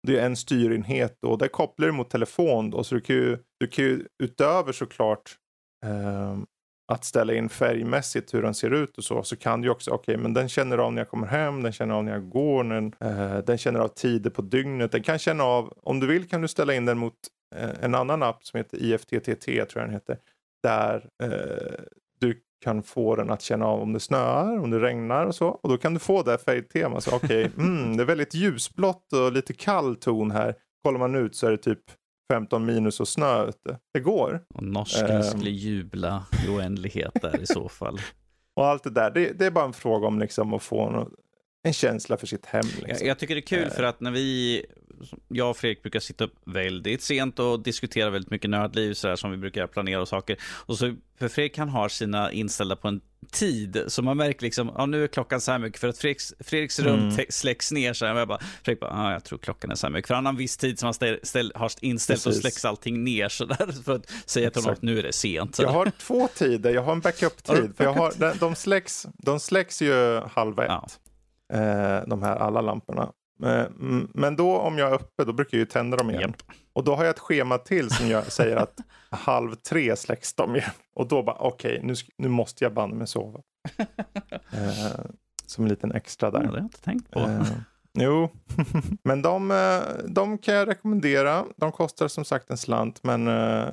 A: Det är en styrenhet då. Det kopplar du mot telefon då. Så du kan ju, du kan ju utöver såklart um, att ställa in färgmässigt hur den ser ut och så. Så kan du också, okej okay, men den känner av när jag kommer hem, den känner av när jag går, den, eh, den känner av tider på dygnet. Den kan känna av, om du vill kan du ställa in den mot eh, en annan app som heter IFTTT tror jag den heter. Där eh, du kan få den att känna av om det snöar, om det regnar och så. Och då kan du få det färgtemat. Okej, okay, [LAUGHS] mm, det är väldigt ljusblått och lite kall ton här. Kollar man ut så är det typ 15 minus och snö ute. Det går.
B: Och norsken um, skulle jubla i oändlighet där i så fall. [LAUGHS]
A: Och allt det där, det, det är bara en fråga om liksom att få en, en känsla för sitt hem. Liksom.
B: Jag, jag, tycker det är kul för att när vi, jag och Fredrik brukar sitta upp väldigt sent och diskutera väldigt mycket nördliv så här, som vi brukar planera och saker. Och så, för Fredrik han har sina inställda på en tid. Så man märker liksom, ja nu är klockan så här mycket. För att Fredriks, Fredriks rum mm. släcks ner så här. Jag bara, Fredrik bara, ja jag tror klockan är så här mycket. För han har en viss tid som han ställ, ställ, har inställt Precis. och släcks allting ner så där. För att säga till honom att nu är det sent. Så
A: jag har två tider, jag har en backup-tid. För jag har, de, de, släcks, de släcks ju halv ett. Ja. Eh, de här alla lamporna. Eh, men då om jag är uppe då brukar jag ju tända dem igen. Yep. Och då har jag ett schema till som jag säger att [LAUGHS] halv tre släcks de igen. Och då bara okej, okay, nu, nu måste jag banne mig sova. [LAUGHS] eh, som en liten extra där. Ja,
B: det har jag inte tänkt på. Eh,
A: jo, [LAUGHS] men de, eh, de kan jag rekommendera. De kostar som sagt en slant men eh,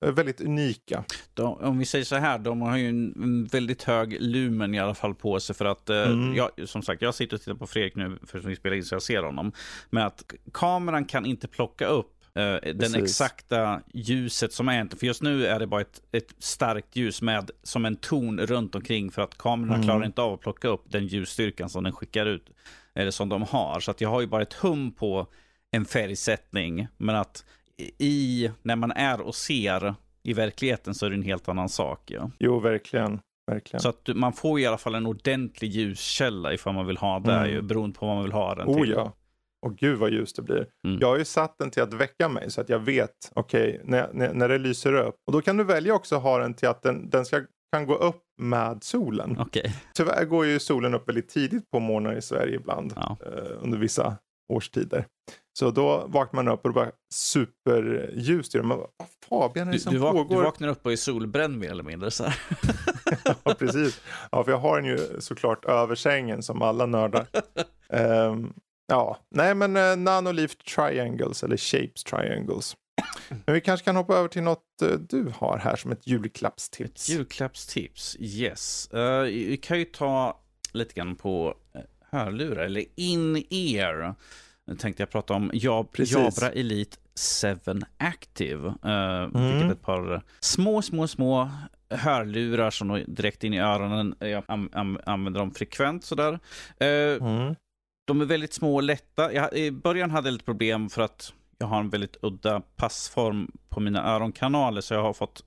A: väldigt unika.
B: De, om vi säger så här, de har ju en väldigt hög lumen i alla fall på sig för att, eh, mm. jag, som sagt, jag sitter och tittar på Fredrik nu för att vi spelar in så jag ser honom. Men att kameran kan inte plocka upp Uh, den exakta ljuset som är. För just nu är det bara ett, ett starkt ljus med som en ton runt omkring för att kamerorna mm. klarar inte av att plocka upp den ljusstyrkan som den skickar ut. Eller som de har. Så att jag har ju bara ett hum på en färgsättning. Men att i, när man är och ser i verkligheten så är det en helt annan sak. Ja.
A: Jo, verkligen. verkligen.
B: Så att man får i alla fall en ordentlig ljuskälla ifall man vill ha det, mm. ju, beroende på vad man vill ha den
A: oh, till. Ja. Och gud vad ljus det blir. Mm. Jag har ju satt den till att väcka mig så att jag vet, okej, okay, när, när, när det lyser upp. Och då kan du välja också att ha den till att den, den ska, kan gå upp med solen.
B: Okay.
A: Tyvärr går ju solen upp väldigt tidigt på morgonen i Sverige ibland. Ja. Eh, under vissa årstider. Så då vaknar man upp och det bara superljust. Man bara, vad Fabian är det som
B: du,
A: du pågår?
B: Du vaknar upp och är solbränd mer eller mindre så [LAUGHS]
A: ja, precis. Ja, för jag har den ju såklart över sängen som alla nördar. um, [LAUGHS] Ja, nej men uh, Nanoleaf Triangles eller Shapes Triangles. Men vi kanske kan hoppa över till något uh, du har här som ett julklappstips.
B: Ett julklappstips, yes. Uh, vi kan ju ta lite grann på hörlurar, eller in-ear. Nu tänkte jag prata om Jab Jabra Elite 7 Active. Uh, mm. Vilket ett par små, små, små hörlurar som direkt in i öronen. Jag använder dem frekvent sådär. Uh, mm. De är väldigt små och lätta. Jag, I början hade jag lite problem för att jag har en väldigt udda passform på mina öronkanaler. Så jag har fått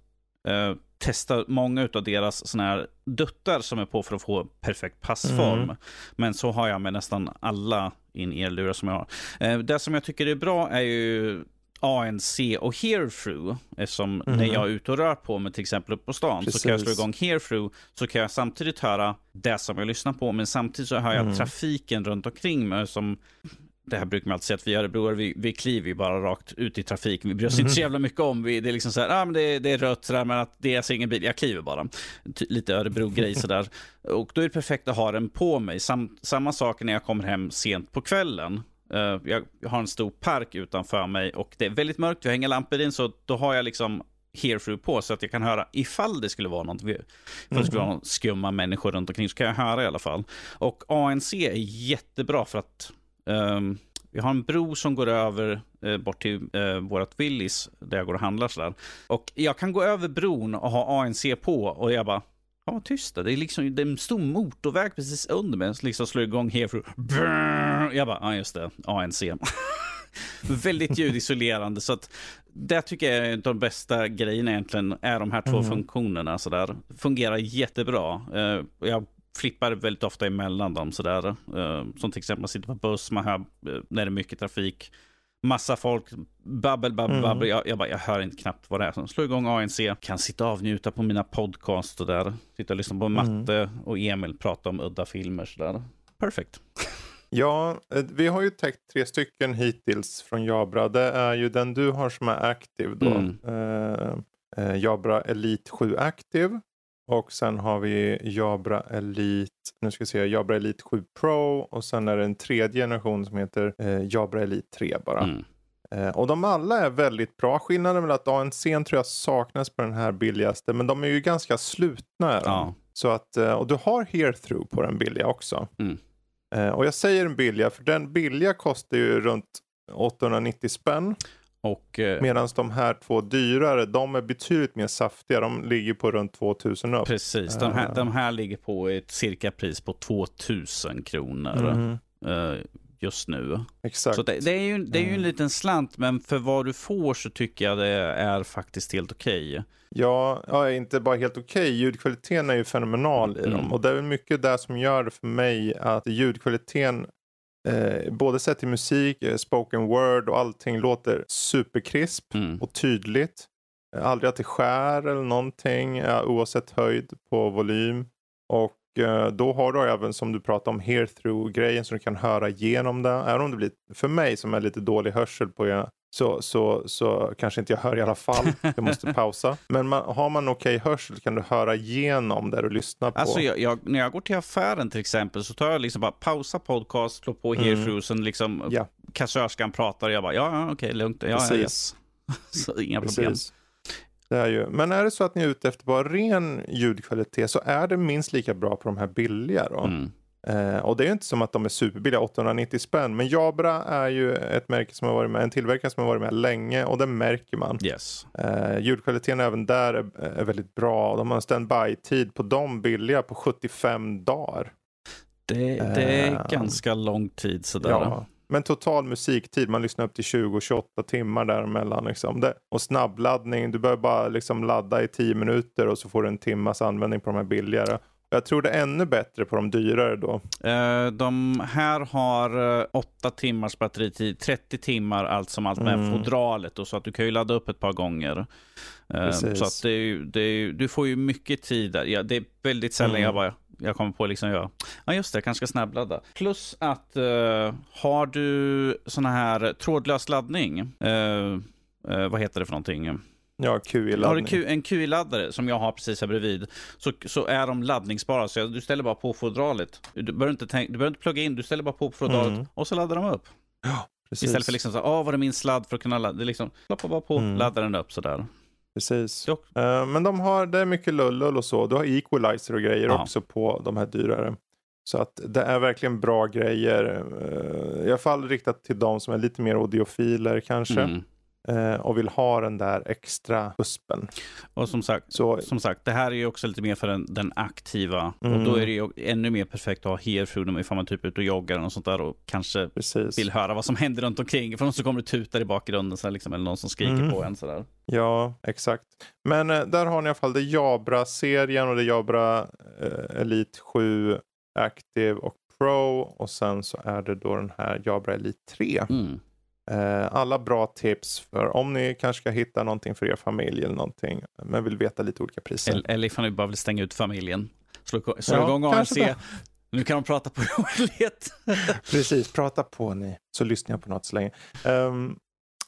B: uh, testa många av deras såna här duttar som är på för att få perfekt passform. Mm. Men så har jag med nästan alla in-ear-lurar som jag har. Eh, det som jag tycker är bra är ju ANC och hear-through. Eftersom mm. när jag är ute och rör på mig, till exempel upp på stan, Precis. så kan jag slå igång hear-through. Så kan jag samtidigt höra det som jag lyssnar på, men samtidigt så hör jag mm. trafiken runt omkring mig. Som det här brukar man alltid säga att vi örebroare, vi, vi kliver ju bara rakt ut i trafiken. Vi bryr oss mm. inte så mhm. jävla mycket om. Vi, det är liksom så här, ah, men det, det är rött sådär, men att det är alltså ingen bil. Jag kliver bara. Lite Örebro-grej [LAUGHS] sådär. Och då är det perfekt att ha den på mig. Sam, samma sak när jag kommer hem sent på kvällen. Uh, jag har en stor park utanför mig och det är väldigt mörkt. Jag inga lampor in, så då har jag liksom hearthrough på så att jag kan höra ifall det skulle vara något, ifall det skulle vara någon skumma människor runt omkring så kan jag höra i alla fall. Och ANC är jättebra för att um, vi har en bro som går över eh, bort till eh, vårt Willys där jag går och handlar sådär. Och jag kan gå över bron och ha ANC på och jag bara, ja vad tyst det är liksom det är en stor motorväg precis under mig. Så liksom slår igång här Jag bara, ja just det, ANC. [LAUGHS] Väldigt ljudisolerande. Så att det tycker jag är en av de bästa grejerna egentligen, är de här två mm. funktionerna. Sådär. Fungerar jättebra. Uh, jag flippar väldigt ofta emellan dem sådär. Uh, som till exempel man sitter på buss, man hör uh, när det är mycket trafik. Massa folk, babbel, babbel, mm. babbel. Jag, jag, bara, jag hör inte knappt vad det är. Så slår igång ANC, kan sitta och avnjuta på mina podcast och där. Sitta och lyssna på mm. Matte och Emil prata om udda filmer sådär. Perfekt. [LAUGHS]
A: Ja, eh, vi har ju täckt tre stycken hittills från Jabra. Det är ju den du har som är aktiv då. Mm. Uh, Jabra Elite 7 Active. Och sen har vi Jabra Elite, nu ska vi se, Jabra Elite 7 Pro och sen är det en tredje generation som heter eh, Jabra Elite 3 bara. Mm. Eh, och de alla är väldigt bra. Skillnaden är väl att ANC tror jag saknas på den här billigaste, men de är ju ganska slutna. Ja. Så att, eh, och du har hear through på den billiga också. Mm. Eh, och jag säger den billiga, för den billiga kostar ju runt 890 spänn. Och, eh, Medan de här två dyrare, de är betydligt mer saftiga. De ligger på runt 2000 upp.
B: Precis, de här, uh. de här ligger på ett cirka pris på 2000 kronor. Mm. Uh, just nu.
A: Exakt.
B: Så det, det, är ju, det är ju en mm. liten slant, men för vad du får så tycker jag det är faktiskt helt okej. Okay.
A: Ja, ja, inte bara helt okej. Okay. Ljudkvaliteten är ju fenomenal i mm. dem. Och det är mycket det som gör det för mig att ljudkvaliteten Eh, både sett till musik, eh, spoken word och allting låter superkrisp mm. och tydligt. Eh, aldrig att det skär eller någonting eh, oavsett höjd på volym. Och då har du även som du pratade om hear through grejen så du kan höra igenom det. Även om det blir, för mig som är lite dålig hörsel på så, så, så kanske inte jag hör i alla fall. Jag måste [LAUGHS] pausa. Men man, har man okej okay hörsel kan du höra igenom det du lyssnar på.
B: Alltså jag, jag, när jag går till affären till exempel så tar jag liksom bara pausa podcast, slå på mm. hearthrough, liksom ja. kassörskan pratar och jag bara ja, ja okej, okay, lugnt. Ja, Precis. Ja, yes. [LAUGHS] så inga problem. Precis.
A: Det är ju. Men är det så att ni är ute efter bara ren ljudkvalitet så är det minst lika bra på de här billiga. Då. Mm. Eh, och det är ju inte som att de är superbilliga, 890 spänn. Men Jabra är ju ett märke som har varit med, en tillverkare som har varit med länge och det märker man.
B: Yes.
A: Eh, ljudkvaliteten även där är, är väldigt bra. De har en standby-tid på de billiga på 75 dagar.
B: Det, det är eh, ganska lång tid sådär. Ja.
A: Men total musiktid, man lyssnar upp till 20-28 timmar däremellan. Liksom. Det, och snabbladdning, du behöver bara liksom ladda i 10 minuter och så får du en timmas användning på de här billigare. Jag tror det är ännu bättre på de dyrare då.
B: Uh, de här har uh, 8 timmars batteritid, 30 timmar allt som allt med mm. fodralet. Och så att du kan ju ladda upp ett par gånger. Uh, så att det, det, du får ju mycket tid där. Ja, det är väldigt sällan mm. jag bara jag kommer på liksom, ja, ja just det, jag kanske ska snabbladda. Plus att uh, har du såna här trådlös laddning, uh, uh, vad heter det för någonting?
A: Ja, QI-laddning.
B: Har du en QI-laddare som jag har precis här bredvid så, så är de laddningsbara. Så du ställer bara på fodralet. Du behöver inte, tänka, du behöver inte plugga in, du ställer bara på fodralet mm. och så laddar de upp.
A: Ja.
B: Istället för liksom så åh, var är min sladd för att kunna ladda? Det liksom, klappa bara på, mm. laddar den upp sådär.
A: Precis. Uh, men de har, det är mycket lullull och så. Du har equalizer och grejer ja. också på de här dyrare. Så att det är verkligen bra grejer. Uh, I alla fall riktat till de som är lite mer audiofiler kanske. Mm eh, och vill ha den där extra uspen.
B: Och som sagt, så, som sagt, det här är ju också lite mer för den, den aktiva. Mm. Och då är det ju ännu mer perfekt att ha here freedom ifall man typ är ute och joggar och sånt där och kanske Precis. vill höra vad som händer runt omkring. För någon som kommer och tutar i bakgrunden så liksom, eller någon som skriker mm. på en sådär.
A: Ja, exakt. Men eh, där har ni i alla fall det Jabra-serien och det Jabra eh, Elite 7 Active och Pro och sen så är det då den här Jabra Elite 3. Mm. Eh, alla bra tips för om ni kanske ska hitta någonting för er familj eller någonting, men vill veta lite olika priser.
B: Eller, eller ifall ni bara vill stänga ut familjen. Slå, slå ja, igång ANC. Nu kan de prata på [LAUGHS] roligt.
A: Precis, prata på ni, så lyssnar jag på något så länge. Um,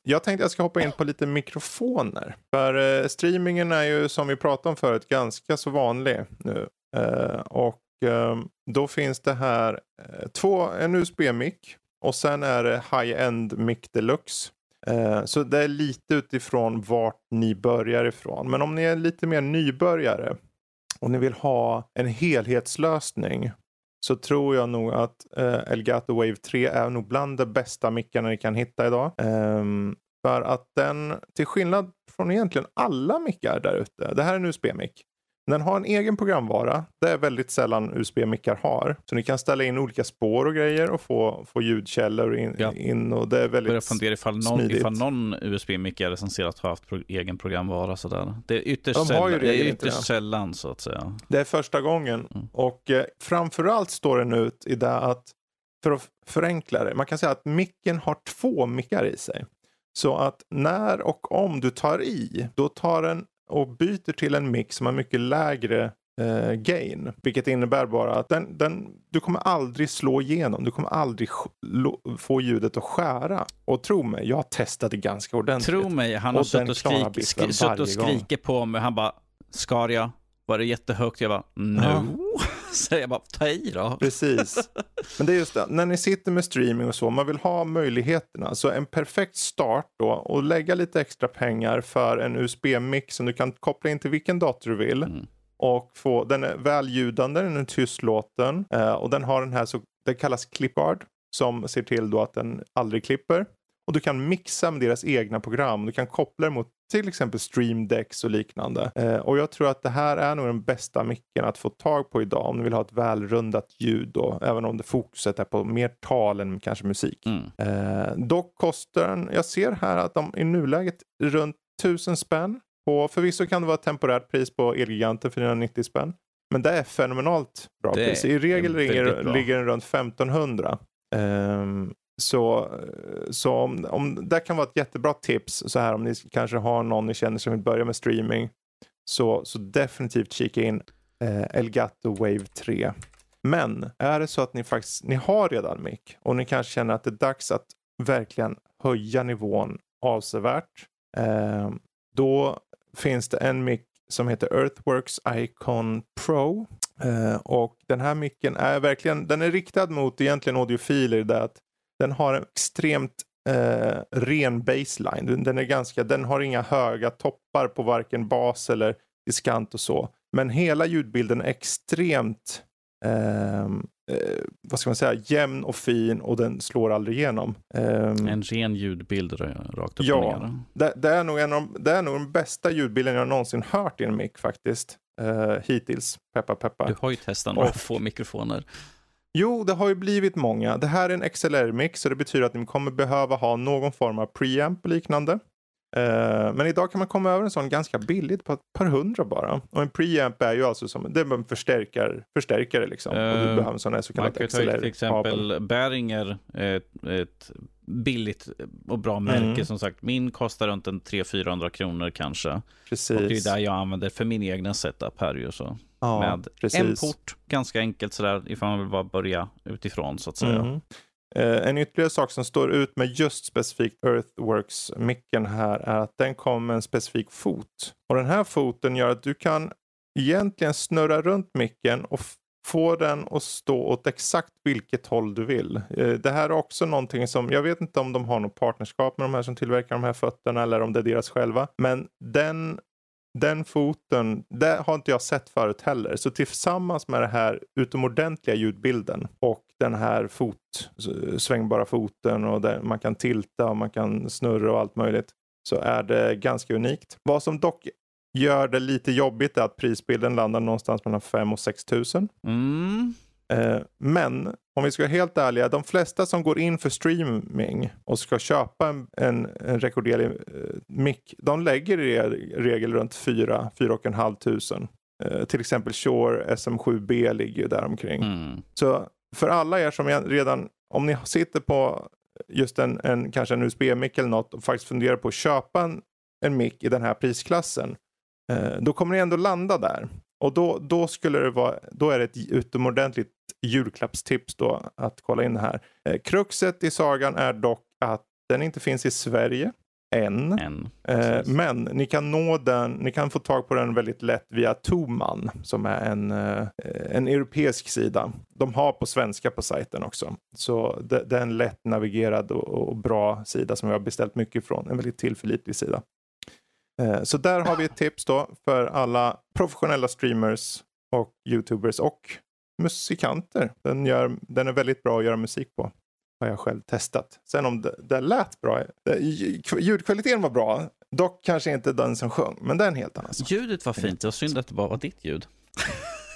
A: jag tänkte jag ska hoppa in på lite mikrofoner. För uh, streamingen är ju som vi pratade om förut ganska så vanlig nu. Uh, och um, då finns det här uh, två, en USB-mick och sen är det high-end mic deluxe. Eh, så det är lite utifrån vart ni börjar ifrån. Men om ni är lite mer nybörjare och ni vill ha en helhetslösning så tror jag nog att eh, Elgato Wave 3 är nog bland de bästa mickarna ni kan hitta idag. Eh, för att den, till skillnad från egentligen alla mickar där ute, det här är en USB-mick. Den har en egen programvara. Det är väldigt sällan USB-mickar har. Så ni kan ställa in olika spår och grejer och få, få ljudkällor in, ja. in och det är väldigt Börjar fundera
B: ifall någon,
A: smidigt.
B: ifall någon USB-mick är recenserat har haft pro egen programvara sådär. Det är ytterst, De sällan, det är ytterst sällan så att säga.
A: Det är första gången mm. och eh, framförallt står den ut i det att för att förenkla det. Man kan säga att micken har två mickar i sig. Så att när och om du tar i, då tar den och byter till en mix som har mycket lägre eh, gain. Vilket innebär bara att den, den, du kommer aldrig slå igenom. Du kommer aldrig få ljudet att skära. Och tro mig, jag har testat det ganska ordentligt.
B: Tro mig, han har suttit och, skrik, sk suttit och skrikit på mig. Han bara, skar jag? Var det jättehögt? Jag bara, no. Ja. [LAUGHS] Så jag bara, ta i då.
A: Precis. Men det är just det, när ni sitter med streaming och så, man vill ha möjligheterna. Så en perfekt start då och lägga lite extra pengar för en USB-mick som du kan koppla in till vilken dator du vill. Mm. Och få, den är välljudande, den är tystlåten eh, och den har den här, så, det kallas clipart som ser till då att den aldrig klipper. Och du kan mixa med deras egna program. Du kan koppla det mot till exempel streamdex och liknande. Eh, och jag tror att det här är nog den bästa micken att få tag på idag om ni vill ha ett välrundat ljud då, även om det fokuset är på mer tal än kanske musik. Mm. Eh, dock kostar den, jag ser här att de i nuläget runt 1000 spänn. Och förvisso kan det vara ett temporärt pris på Elgiganten för 490 spänn. Men det är fenomenalt bra det pris. I regel ligger, ligger den runt 1500. Um, ehm, så, eh, så om, om, det kan vara ett jättebra tips så här om ni kanske har någon ni känner som vill börja med streaming. Så, så definitivt kika in eh, Elgato Wave 3. Men är det så att ni faktiskt ni har redan mic och ni kanske känner att det är dags att verkligen höja nivån avsevärt. Eh, då finns det en mic som heter Earthworks Icon Pro. Eh, och den här micken är verkligen, den är riktad mot egentligen audiofiler där att den har en extremt eh, ren baseline. Den, är ganska, den har inga höga toppar på varken bas eller diskant och så. Men hela ljudbilden är extremt ehm, eh, vad ska man säga, jämn och fin och den slår aldrig igenom.
B: Um, en ren ljudbild rakt upp
A: ja, och ner. Det, det, är nog en av, det är nog den bästa ljudbilden jag någonsin hört i en mick faktiskt. Uh, hittills, peppa peppa.
B: Du har ju testat några få mikrofoner.
A: Jo, det har ju blivit många. Det här är en XLR-mix så det betyder att ni kommer behöva ha någon form av preamp och liknande. Uh, men idag kan man komma över en sån ganska billigt på ett par hundra bara. Och en preamp är ju alltså som det är en förstärkare, förstärkare liksom. Uh, och du eh, behöver en sån här så kallad XLR.
B: till exempel Behringer, ett, ett billigt och bra märke mm. som sagt. Min kostar runt en 300-400 kronor kanske. Precis. Och det är där jag använder för min egna setup här ju så. Ja, med precis. en port, ganska enkelt sådär ifall man vill bara börja utifrån så att säga. Mm.
A: Eh, en ytterligare sak som står ut med just specifikt Earthworks-micken här är att den kommer med en specifik fot. Och den här foten gör att du kan egentligen snurra runt micken och få den att stå åt exakt vilket håll du vill. Eh, det här är också någonting som, jag vet inte om de har något partnerskap med de här som tillverkar de här fötterna eller om det är deras själva. Men den den foten, det har inte jag sett förut heller. Så tillsammans med den här utomordentliga ljudbilden och den här fot, svängbara foten och där man kan tilta och man kan snurra och allt möjligt så är det ganska unikt. Vad som dock gör det lite jobbigt är att prisbilden landar någonstans mellan 5 och 6 tusen. Mm. Eh, men om vi ska vara helt ärliga, de flesta som går in för streaming och ska köpa en, en, en rekorderlig eh, mick, de lägger i regel runt 4 4 500 tusen. Eh, till exempel Shure SM7B ligger ju där omkring. Mm. Så för alla er som redan, om ni sitter på just en, en kanske en USB-mick eller något och faktiskt funderar på att köpa en, en mick i den här prisklassen. Då kommer ni ändå landa där. Och då, då, skulle det vara, då är det ett utomordentligt julklappstips då att kolla in det här. Eh, kruxet i sagan är dock att den inte finns i Sverige än. än eh, men ni kan nå den, ni kan få tag på den väldigt lätt via Toman som är en, eh, en europeisk sida. De har på svenska på sajten också. Så det, det är en lätt navigerad och, och, bra sida som jag har beställt mycket ifrån. En väldigt tillförlitlig sida. Eh, så där har vi ett tips då för alla professionella streamers och youtubers och musikanter. Den, gör, den är väldigt bra att göra musik på. Har jag själv testat. Sen om det, det lät bra. Ljudkvaliteten var bra. Dock kanske inte den som sjöng. Men det är en helt annan sak.
B: Ljudet var fint. Det var synd att det bara var ditt ljud.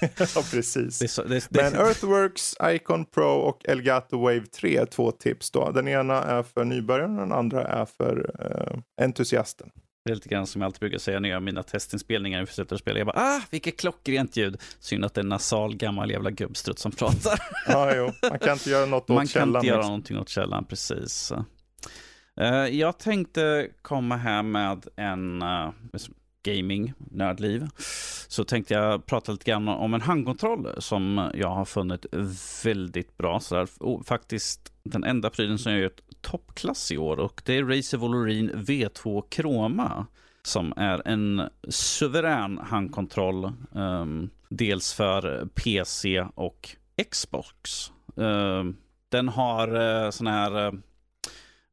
B: [LAUGHS]
A: ja, precis. Det så, det, det... Men Earthworks, Icon Pro och Elgato Wave 3 är två tips. Då. Den ena är för nybörjaren och den andra är för uh, entusiasten.
B: Det är lite grann som jag alltid brukar säga när jag gör mina testinspelningar inför sätter att spela. Jag bara, ah, vilket klockrent ljud. Synd att det är en nasal gammal jävla gubbstrutt som pratar. [LAUGHS]
A: Ja, jo, man kan inte göra något åt
B: man
A: källan.
B: Man kan inte göra liksom. någonting åt källan, precis. Uh, jag tänkte komma här med en uh, gaming, nördliv, så tänkte jag prata lite grann om en handkontroll som jag har funnit väldigt bra. Så där, faktiskt den enda prylen som jag gör toppklass i år och det är Razer Volorin V2 Chroma som är en suverän handkontroll. Um, dels för PC och Xbox. Um, den har eh, uh, såna här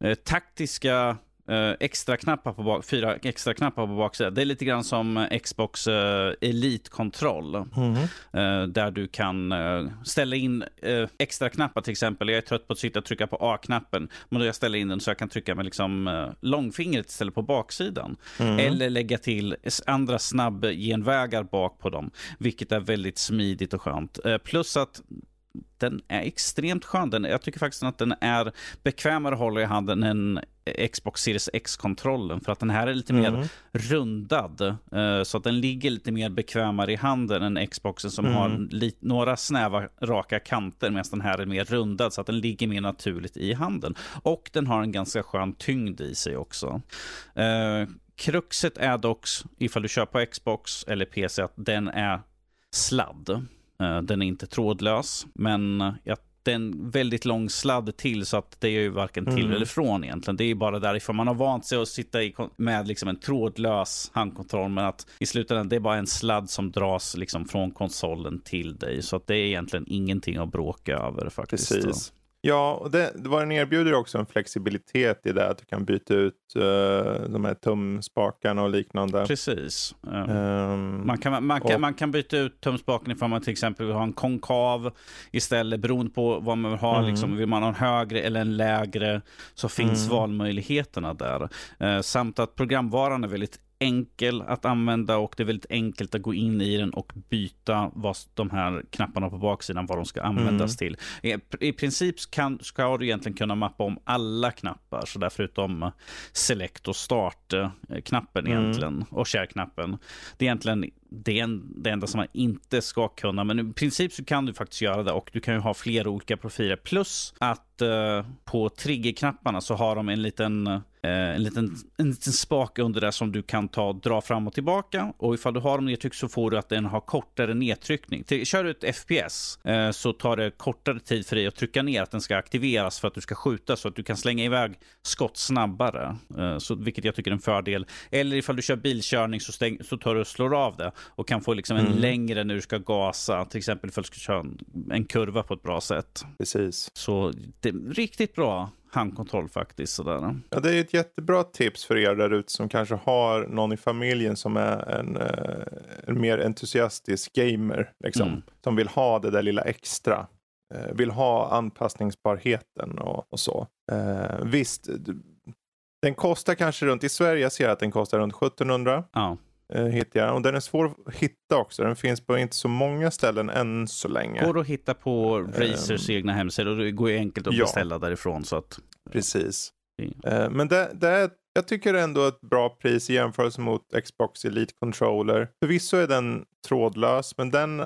B: uh, taktiska Uh, extra knappar på bak, fyra extra knappar på baksidan. Det är lite grann som Xbox uh, Elite-kontroll. Mm. Uh, där du kan ställa in extra knappar till exempel. Jag är trött på att sitta och trycka på A-knappen. Men då jag ställer in den så jag kan trycka med liksom, långfingret istället på baksidan. Mm. Eller lägga till andra snabbgenvägar bak på dem. Vilket är väldigt smidigt och skönt. plus att den är extremt skön. Den, jag tycker faktiskt att den är bekvämare att hålla i handen än Xbox Series X-kontrollen. För att den här är lite mm. mer rundad. Uh, så att den ligger lite mer bekvämare i handen än Xboxen som mm. har några snäva raka kanter. Medan den här är mer rundad så att den ligger mer naturligt i handen. Och den har en ganska skön tyngd i sig också. Uh, kruxet är dock, ifall du kör på Xbox eller PC, att den är sladd. Eh, den är inte trådlös, men jag det är en väldigt lång sladd till så att det är ju varken till mm. eller från egentligen. Det är bara därifrån man har vant sig att sitta i, med liksom en trådlös handkontroll men att i slutändan det är bara en sladd som dras liksom från konsolen till dig. Så att det är egentligen ingenting att bråka över faktiskt.
A: Precis. Ja, och det, vad den erbjuder också en flexibilitet i det att du kan byta ut uh, de här tumspakarna och liknande.
B: Precis. Um, man, kan, man, kan, och, man kan byta ut tumspaken ifall man till exempel vill ha en konkav istället beroende på vad man vill ha. Mm. Liksom, vill man ha en högre eller en lägre så finns mm. valmöjligheterna där. Uh, samt att programvaran är väldigt enkel att använda och det är väldigt enkelt att gå in i den och byta vad de här knapparna på baksidan vad de ska användas mm. till. I, princip kan, ska du egentligen kunna mappa om alla knappar, så där förutom select och start-knappen mm. egentligen och share-knappen. Det är egentligen det är en, det enda som man inte ska kunna. Men i princip så kan du faktiskt göra det och du kan ju ha flera olika profiler. Plus att uh, på triggerknapparna så har de en liten Eh, en, liten, en liten spak under där som du kan ta dra fram och tillbaka. Och ifall du har dem nedtryckt så får du att den har kortare nedtryckning. Till, kör du ett FPS eh, så tar det kortare tid för dig att trycka ner att den ska aktiveras för att du ska skjuta så att du kan slänga iväg skott snabbare. Eh, så, vilket jag tycker är en fördel. Eller ifall du kör bilkörning så, stäng, så tar du och slår av det och kan få liksom en mm. längre när du ska gasa. Till exempel ifall du ska köra en, en kurva på ett bra sätt.
A: Precis.
B: Så det är riktigt bra handkontroll faktiskt. Sådär.
A: Ja, det är ett jättebra tips för er där ute som kanske har någon i familjen som är en, eh, en mer entusiastisk gamer. Liksom, mm. Som vill ha det där lilla extra. Eh, vill ha anpassningsbarheten och, och så. Eh, visst, den kostar kanske runt, i Sverige jag ser att den kostar runt 1700. Ja. Eh, hittar jag. Och den är svår att hitta också. Den finns på inte så många ställen än så länge.
B: Går att hitta på Razers um, egna hemsidor och det går ju enkelt att ja. beställa därifrån. Så att,
A: Precis. Uh, men det, det är, jag tycker ändå ett bra pris i jämförelse mot Xbox Elite Controller. Förvisso är den trådlös, men den,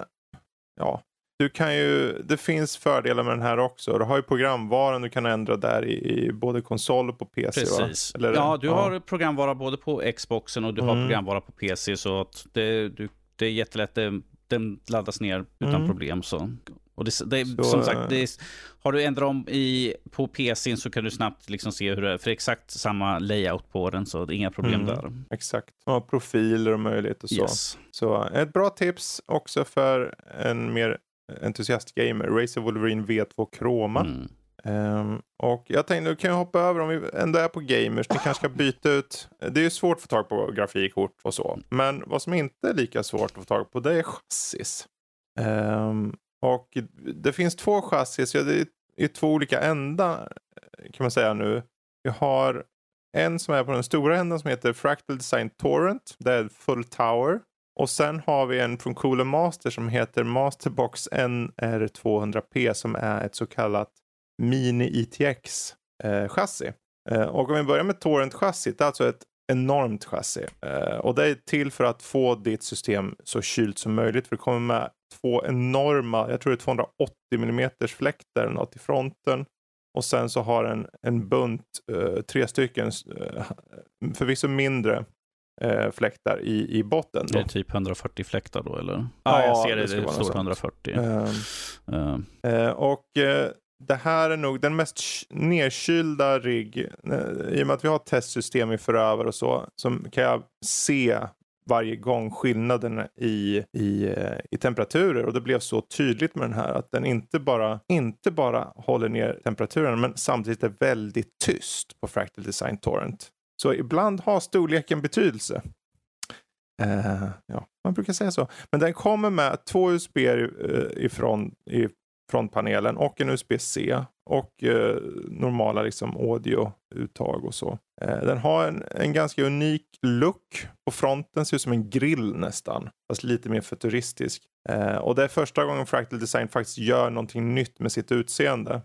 A: ja, du kan ju, det finns fördelar med den här också. Du har ju programvaran du kan ändra där i, i både konsol och på PC.
B: Precis. Ja, du ja. har programvara både på Xboxen och du mm. har programvara på PC. Så att det, du, det är jättelätt. Det, den laddas ner utan mm. problem. Så. Och det, det, så, som sagt, det, har du ändrat om i, på PC så kan du snabbt liksom se hur det är. För det är exakt samma layout på den, så det är inga problem mm, där.
A: Exakt. Och profiler och möjlighet och så. Yes. Så ett bra tips också för en mer entusiastgamer. Razer Wolverine V2 Chroma. Mm. Um, och jag tänkte, nu kan jag hoppa över om vi ändå är på gamers. Ni kanske ska byta ut. Det är ju svårt att få tag på grafikkort och så. Men vad som inte är lika svårt att få tag på det är chassis. Um, och det finsk två chassis. Ja, det är i två olika ändar kan man säga nu. Vi har en som är på den stora änden som heter Fractal Design Torrent. Det är Full Tower. Och sen har vi en från Cooler Master som heter Masterbox NR200P som är ett så kallat Mini-ITX-chassi. Eh, eh, och om vi börjar med Torrent chassit, det är alltså ett enormt chassi. Eh, och det är till för att få ditt system så kylt som möjligt. För det kommer med två enorma, jag tror det är 280 mm fläktar något i fronten. Och sen så har den en bunt, tre stycken, förvisso mindre, eh, fläktar i, i botten.
B: Då. Det är typ 140 fläktar då eller? Ja, jag ser det. Det, det står 140. Uh,
A: uh. Uh, och eh, det här är nog den mest nedkylda rigg. Eh, I och med att vi har testsystem i förövare och så. Så kan jag se varje gång skillnaden i, i, eh, i temperaturer och det blev så tydligt med den här att den inte bara, inte bara håller ner temperaturen men samtidigt är väldigt tyst på Fractal Design Torrent. Så ibland har storleken betydelse. Uh, ja, man brukar säga så. Men den kommer med två USB uh, eh, ifrån, i frontpanelen och en USB-C och uh, normala liksom, audio-uttag och så. den har en, en ganska unik look på fronten, ser ut som en grill nästan, fast lite mer futuristisk. och det är första gången Fractal Design faktiskt gör någonting nytt med sitt utseende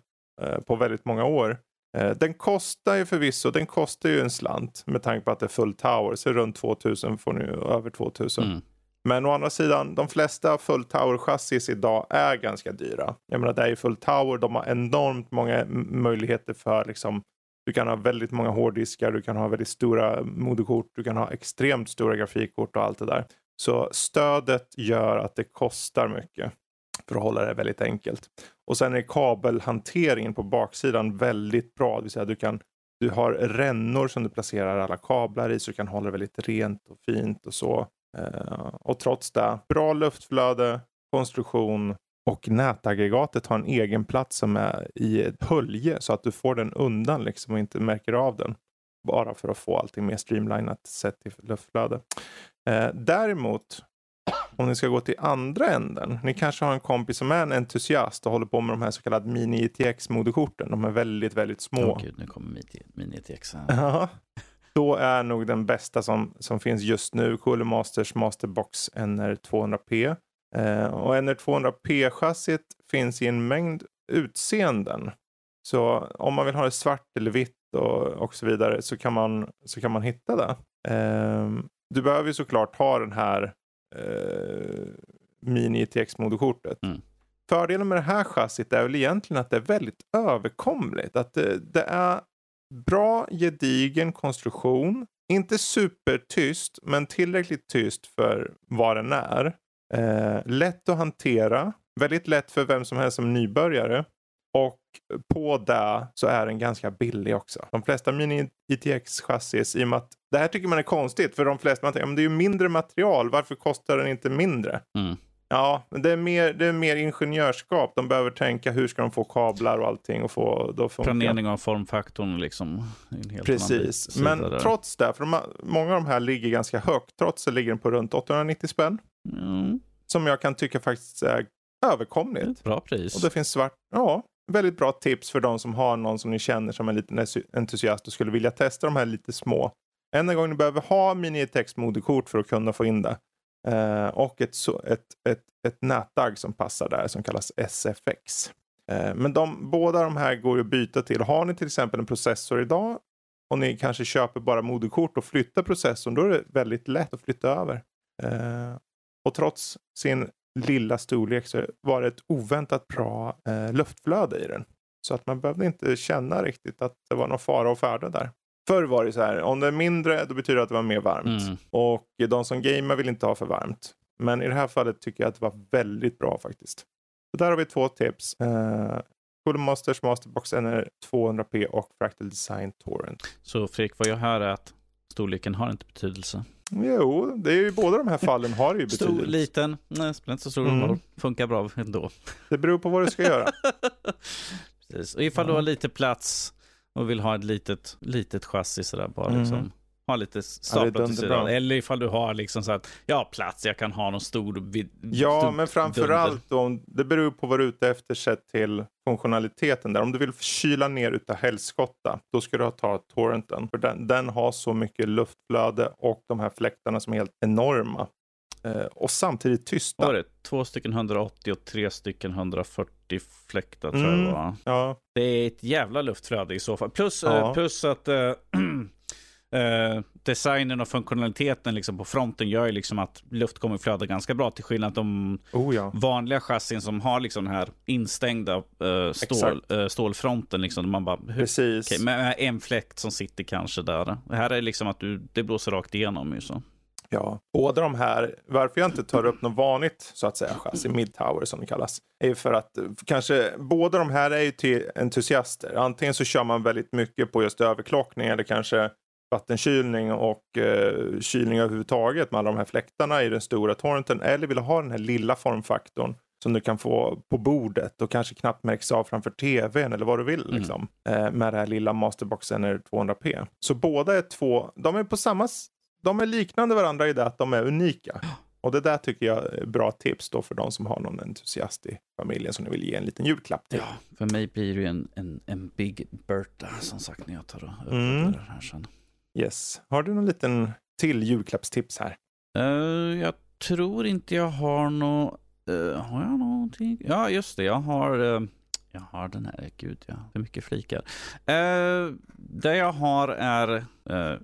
A: på väldigt många år. Eh, den kostar ju förvisso, den kostar ju en slant med tanke på att det är full tower. Så runt 2000 får ni över 2000. Mm. Men å andra sidan, de flesta full tower chassis idag är ganska dyra. Jag menar det är ju full tower, de har enormt många möjligheter för liksom du kan ha väldigt många hårddiskar, du kan ha väldigt stora moderkort, du kan ha extremt stora grafikkort och allt det där. Så stödet gör att det kostar mycket för att hålla det väldigt enkelt. Och sen är kabelhanteringen på baksidan väldigt bra. Det vill säga du, kan, du har rännor som du placerar alla kablar i så du kan hålla det väldigt rent och fint och så. Eh, och trots det, bra luftflöde, konstruktion och nätaggregatet har en egen plats som är i ett hölje så att du får den undan liksom och inte märker av den. Bara för att få allting mer streamlinat sett till luftflöde. Eh, däremot om ni ska gå till andra änden. Ni kanske har en kompis som är en entusiast och håller på med de här så kallade mini-ITX-moderkorten. De är väldigt, väldigt små.
B: oh, gud, nu kommer mini-ITX.
A: Ja. Då är nog den bästa som, som finns just nu Cooler Masters Masterbox NR200P. Eh, och NR200P-chassit finns i en mängd utseenden. Så om man vill ha det svart eller vitt och, och så vidare så kan man, så kan man hitta det. Eh, du behöver ju såklart ha den här eh, Mini ITX-moderkortet.
B: Mm.
A: Fördelen med det här chassit är väl egentligen att det är väldigt överkomligt. Att det, det är bra gedigen konstruktion. Inte supertyst, men tillräckligt tyst för vad den är. Eh, lätt att hantera. Väldigt lätt för vem som helst som nybörjare. Och på det så är den ganska billig också. De flesta Mini ITX chassis i och med att det här tycker man är konstigt för de flesta man tänker, men det är ju mindre material, varför kostar den inte mindre?
B: Mm.
A: Ja, men det är, mer, det är mer ingenjörskap. De behöver tänka hur ska de få kablar och allting och få då.
B: Planering av formfaktorn liksom.
A: Precis, men där. trots det, för de, många av de här ligger ganska högt. Trots det ligger den på runt 890 spänn.
B: Mm.
A: Som jag kan tycka faktiskt är överkomligt.
B: Bra pris.
A: Och det finns svart, ja, väldigt bra tips för de som har någon som ni känner som en liten entusiast och skulle vilja testa de här lite små. Enda gången ni behöver ha mini-textmoderkort för att kunna få in det. Eh, och ett, ett, ett, ett nätdag som passar där som kallas SFX. Eh, men de, båda de här går ju att byta till. Har ni till exempel en processor idag och ni kanske köper bara moderkort och flyttar processorn, då är det väldigt lätt att flytta över. Eh, och trots sin lilla storlek så var det ett oväntat bra eh, luftflöde i den. Så att man behövde inte känna riktigt att det var någon fara och färde där. Förr var det så här, om det är mindre då betyder det att det var mer varmt.
B: Mm.
A: Och de som gamer vill inte ha för varmt. Men i det här fallet tycker jag att det var väldigt bra faktiskt. Så där har vi två tips. Uh, Cool Masters Masterbox NR 200p och Fractal Design Torrent.
B: Så Fredrik, vad jag hör är att storleken har inte betydelse.
A: Jo, det är ju båda de här fallen har ju betydelse.
B: Stor, liten, nej, spelar inte så stor roll. Mm. Funkar bra ändå.
A: Det beror på vad du ska göra. [LAUGHS]
B: Precis. Och ifall mm. du har lite plats och vill ha ett litet, litet chassi sådär bara mm. liksom. Ha lite staplat ja, Eller ifall du har liksom så att, ja plats, jag kan ha någon stor vid,
A: Ja,
B: stor
A: men framförallt om, det beror på vad du är ute efter sett till funktionaliteten där. Om du vill kyla ner utav helskotta, då ska du ta torrenten. För den, den har så mycket luftflöde och de här fläktarna som är helt enorma. Eh, och samtidigt tysta.
B: Var det? Två stycken 180 och tre stycken 140 fläktar tror mm, jag var.
A: Ja.
B: Det är ett jävla luftflöde i så fall. Plus, eh, ja. plus att äh, [CLEARS THROAT] [CLEARS THROAT] Uh, designen och funktionaliteten liksom på fronten gör ju liksom att luft kommer flöda ganska bra till skillnad från de
A: oh, ja.
B: vanliga chassin som har liksom den här instängda uh, stål, uh, stålfronten. Liksom, man bara,
A: hur, Precis.
B: Okay, med en fläkt som sitter kanske där. Det här är liksom att du, det blåser rakt igenom. Ju så.
A: Ja, båda de här, varför jag inte tar upp något vanligt så att säga chassi, midtower som det kallas, är för att kanske båda de här är ju till entusiaster. Antingen så kör man väldigt mycket på just överklockning eller kanske vattenkylning och eh, kylning överhuvudtaget med alla de här fläktarna i den stora torrenten. Eller vill ha den här lilla formfaktorn som du kan få på bordet och kanske knappt märks av framför tvn eller vad du vill. Mm. Liksom, eh, med det här lilla Masterboxen eller 200p. Så båda är två, de är på samma, de är liknande varandra i det att de är unika. Och det där tycker jag är bra tips då för de som har någon entusiast i familjen som ni vill ge en liten julklapp till.
B: Ja, för mig blir det ju en, en, en Big Bertha som sagt när jag tar och mm. det här sen.
A: Yes. Har du någon liten till julklappstips här?
B: Uh, jag tror inte jag har något. Uh, har jag någonting? Ja, just det. Jag har, uh, jag har den här. Gud, ja. För mycket flikar. Uh, det jag har är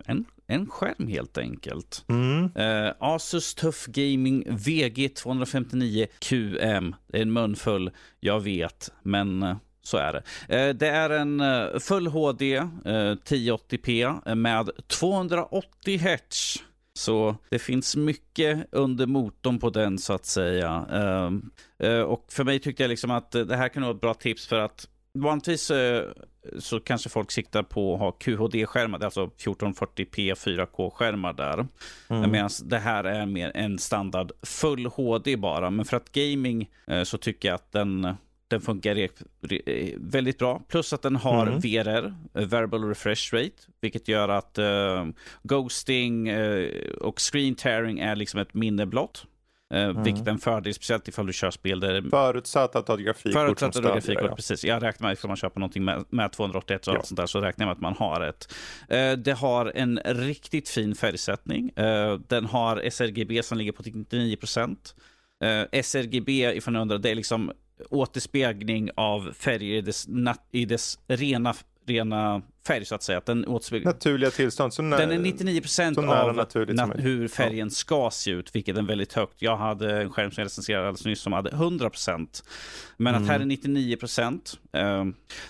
B: en, en skärm helt enkelt.
A: Mm.
B: Asus Tuff Gaming VG 259 QM. Det är en munfull, jag vet. Men så är det. Eh, det är en eh, full HD 1080p eh, med 280 Hz. Så det finns mycket under motorn på den så att säga. Och för mig tyckte jag liksom att det här kan vara ett bra tips för att vanligtvis så kanske folk siktar på att ha QHD-skärmar, alltså 1440p 4K-skärmar där. Mm. Medan det här är mer en standard full HD bara. Men för att gaming så tycker jag att den den funkar väldigt bra. Plus att den har mm. VRR, eh, Variable Refresh Rate, vilket gör att uh, ghosting uh, och screen tearing är liksom ett minne blott. Uh, mm. Vilket är en fördel, speciellt ifall du kör spel där...
A: Förutsatt att du har grafikkort
B: Förutsatt att du har grafikkort, ja. precis. Jag räknar med, ifall man köper någonting med, med 281 och ja. allt sånt där, så räknar jag med att man har ett. Uh, det har en riktigt fin färgsättning. Uh, den har sRGB som ligger på 99 procent. Uh, sRGB, ifall ni undrar, det är liksom återspegling av färger i dess, i dess rena, rena färg så att säga. Att den
A: återspeglar... Naturliga tillstånd.
B: Så när... Den är 99 procent av na- hur färgen ska se ut, vilket är väldigt högt. Jag hade en skärm som jag recenserade alldeles nyss som hade 100 procent. Men mm. att här är 99 procent. Uh,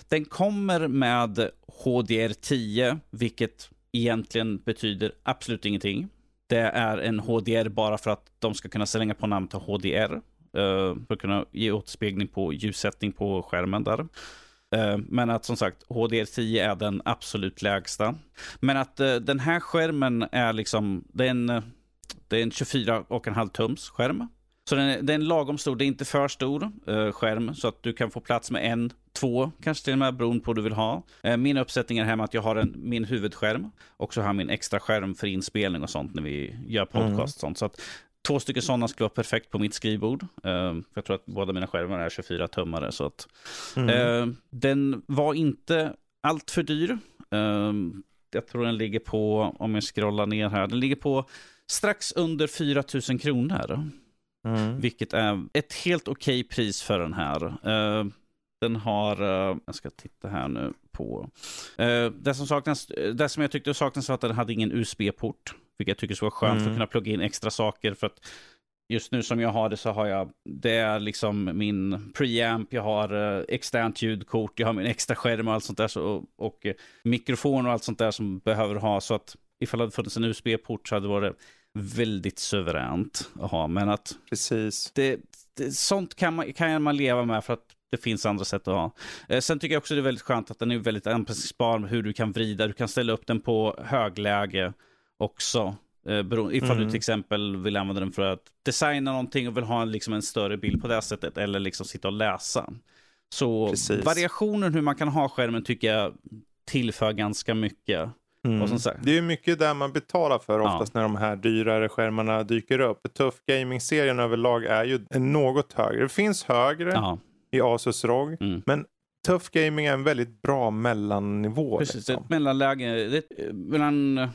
B: den kommer med HDR10, vilket egentligen betyder absolut ingenting. Det är en HDR bara för att de ska kunna slänga på namn till HDR. Uh, för att kunna ge återspegling på ljussättning på skärmen där. Eh, men att som sagt HDR10 är den absolut lägsta. Men att uh, den här skärmen är liksom, det är en, det är en 24,5 tums skärm. Så den är, den är lagom stor, det är inte för stor uh, skärm så att du kan få plats med en, två kanske till och med beroende på vad du vill ha. min uppsättning är hemma att jag har en, min huvudskärm och så har jag min extra skärm för inspelning och sånt när vi gör podcast mm. och sånt. Så att Två stycken sådana skulle vara perfekt på mitt skrivbord. För jag tror att båda mina skärmar är 24 tummare. Så att, mm. uh, den var inte allt för dyr. Uh, jag tror den ligger på, om jag scrollar ner här, den ligger på strax under 4 000 kronor. Mm. Vilket är ett helt okej okay pris för den här. den har, jag ska titta här nu på. det, som saknas, det som jag tyckte saknades var att den hade ingen USB-port. Vilket jag tycker skulle vara skönt mm. för att kunna plugga in extra saker. För att just nu som jag har det så har jag, det är liksom min preamp, jag har uh, externt ljudkort, jag har min extra skärm och allt sånt där. Så, och, och uh, mikrofon och allt sånt där som behöver ha. Så att ifall det hade funnits en USB-port så hade det varit väldigt suveränt att ha. Men att
A: Precis.
B: Det, det, sånt kan man, kan man leva med för att det finns andra sätt att ha. Eh, sen tycker jag också det är väldigt skönt att den är väldigt anpassningsbar med hur du kan vrida. Du kan ställa upp den på högläge också. Eh, ifall mm. du till exempel vill använda den för att designa någonting och vill ha en, liksom en större bild på det sättet. Eller liksom sitta och läsa. Så Precis. variationen hur man kan ha skärmen tycker jag tillför ganska mycket.
A: Mm. Det är mycket där man betalar för oftast ja. när de här dyrare skärmarna dyker upp. Tuff Gaming-serien överlag är ju något högre. Det finns högre ja. i Asus ROG. Mm. Men Tuff Gaming är en väldigt bra mellannivå.
B: Precis, liksom. ett mellanläge. Det, mellan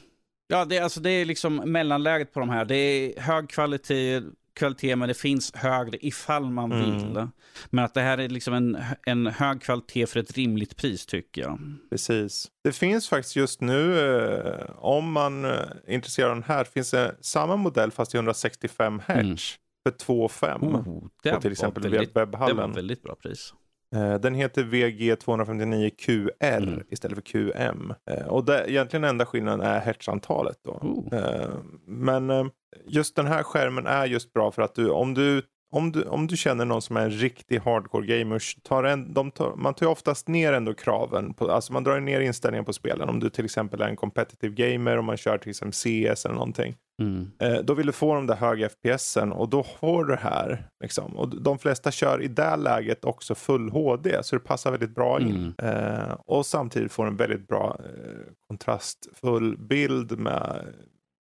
B: Ja, det, alltså, det är liksom mellanläget på de här. Det är hög kvalitet, kvalitet men det finns högre ifall man mm. vill. Men att det här är liksom en, en hög kvalitet för ett rimligt pris tycker jag.
A: Precis. Det finns faktiskt just nu, eh, om man är intresserad av den här, finns det samma modell fast i 165 Hz. Mm. För 2,5. Oh, på till exempel väldigt, webbhallen. Det var
B: väldigt bra pris.
A: Eh, den heter VG259QL mm. istället för QM. Eh, och det, egentligen enda skillnaden är hertzantalet. Då. Oh. Men just den här skärmen är just bra för att du, om du om du, om du känner någon som är en riktig hardcore gamer, tar en, de tar, man tar oftast ner ändå kraven. På, alltså man drar ner inställningen på spelen. Om du till exempel är en competitive gamer och man kör till exempel CS eller någonting. Mm. Eh, då vill du få de där höga FPSen och då får du det här. Liksom. Och de flesta kör i det läget också full HD så det passar väldigt bra in. Mm. Eh, och samtidigt får en väldigt bra eh, kontrastfull bild med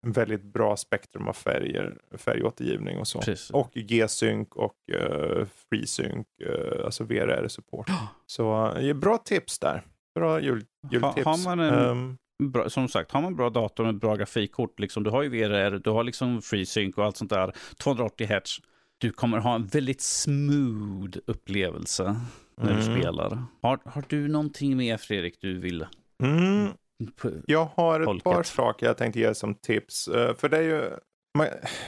A: en väldigt bra spektrum av färger, färgåtergivning och så. Precis. Och G-sync och uh, FreeSync, uh, alltså VRR-support. [GASPS] så uh, bra tips där. Bra jul, jultips.
B: Ha, har man en, um, bra, som sagt, har man bra dator med bra grafikkort, liksom, du har ju VRR, du har liksom FreeSync och allt sånt där, 280 Hz. Du kommer ha en väldigt smooth upplevelse när mm. du spelar. Har, har du någonting mer Fredrik du vill
A: mm. Jag har ett folket. par saker jag tänkte ge som tips. Uh, för det är ju,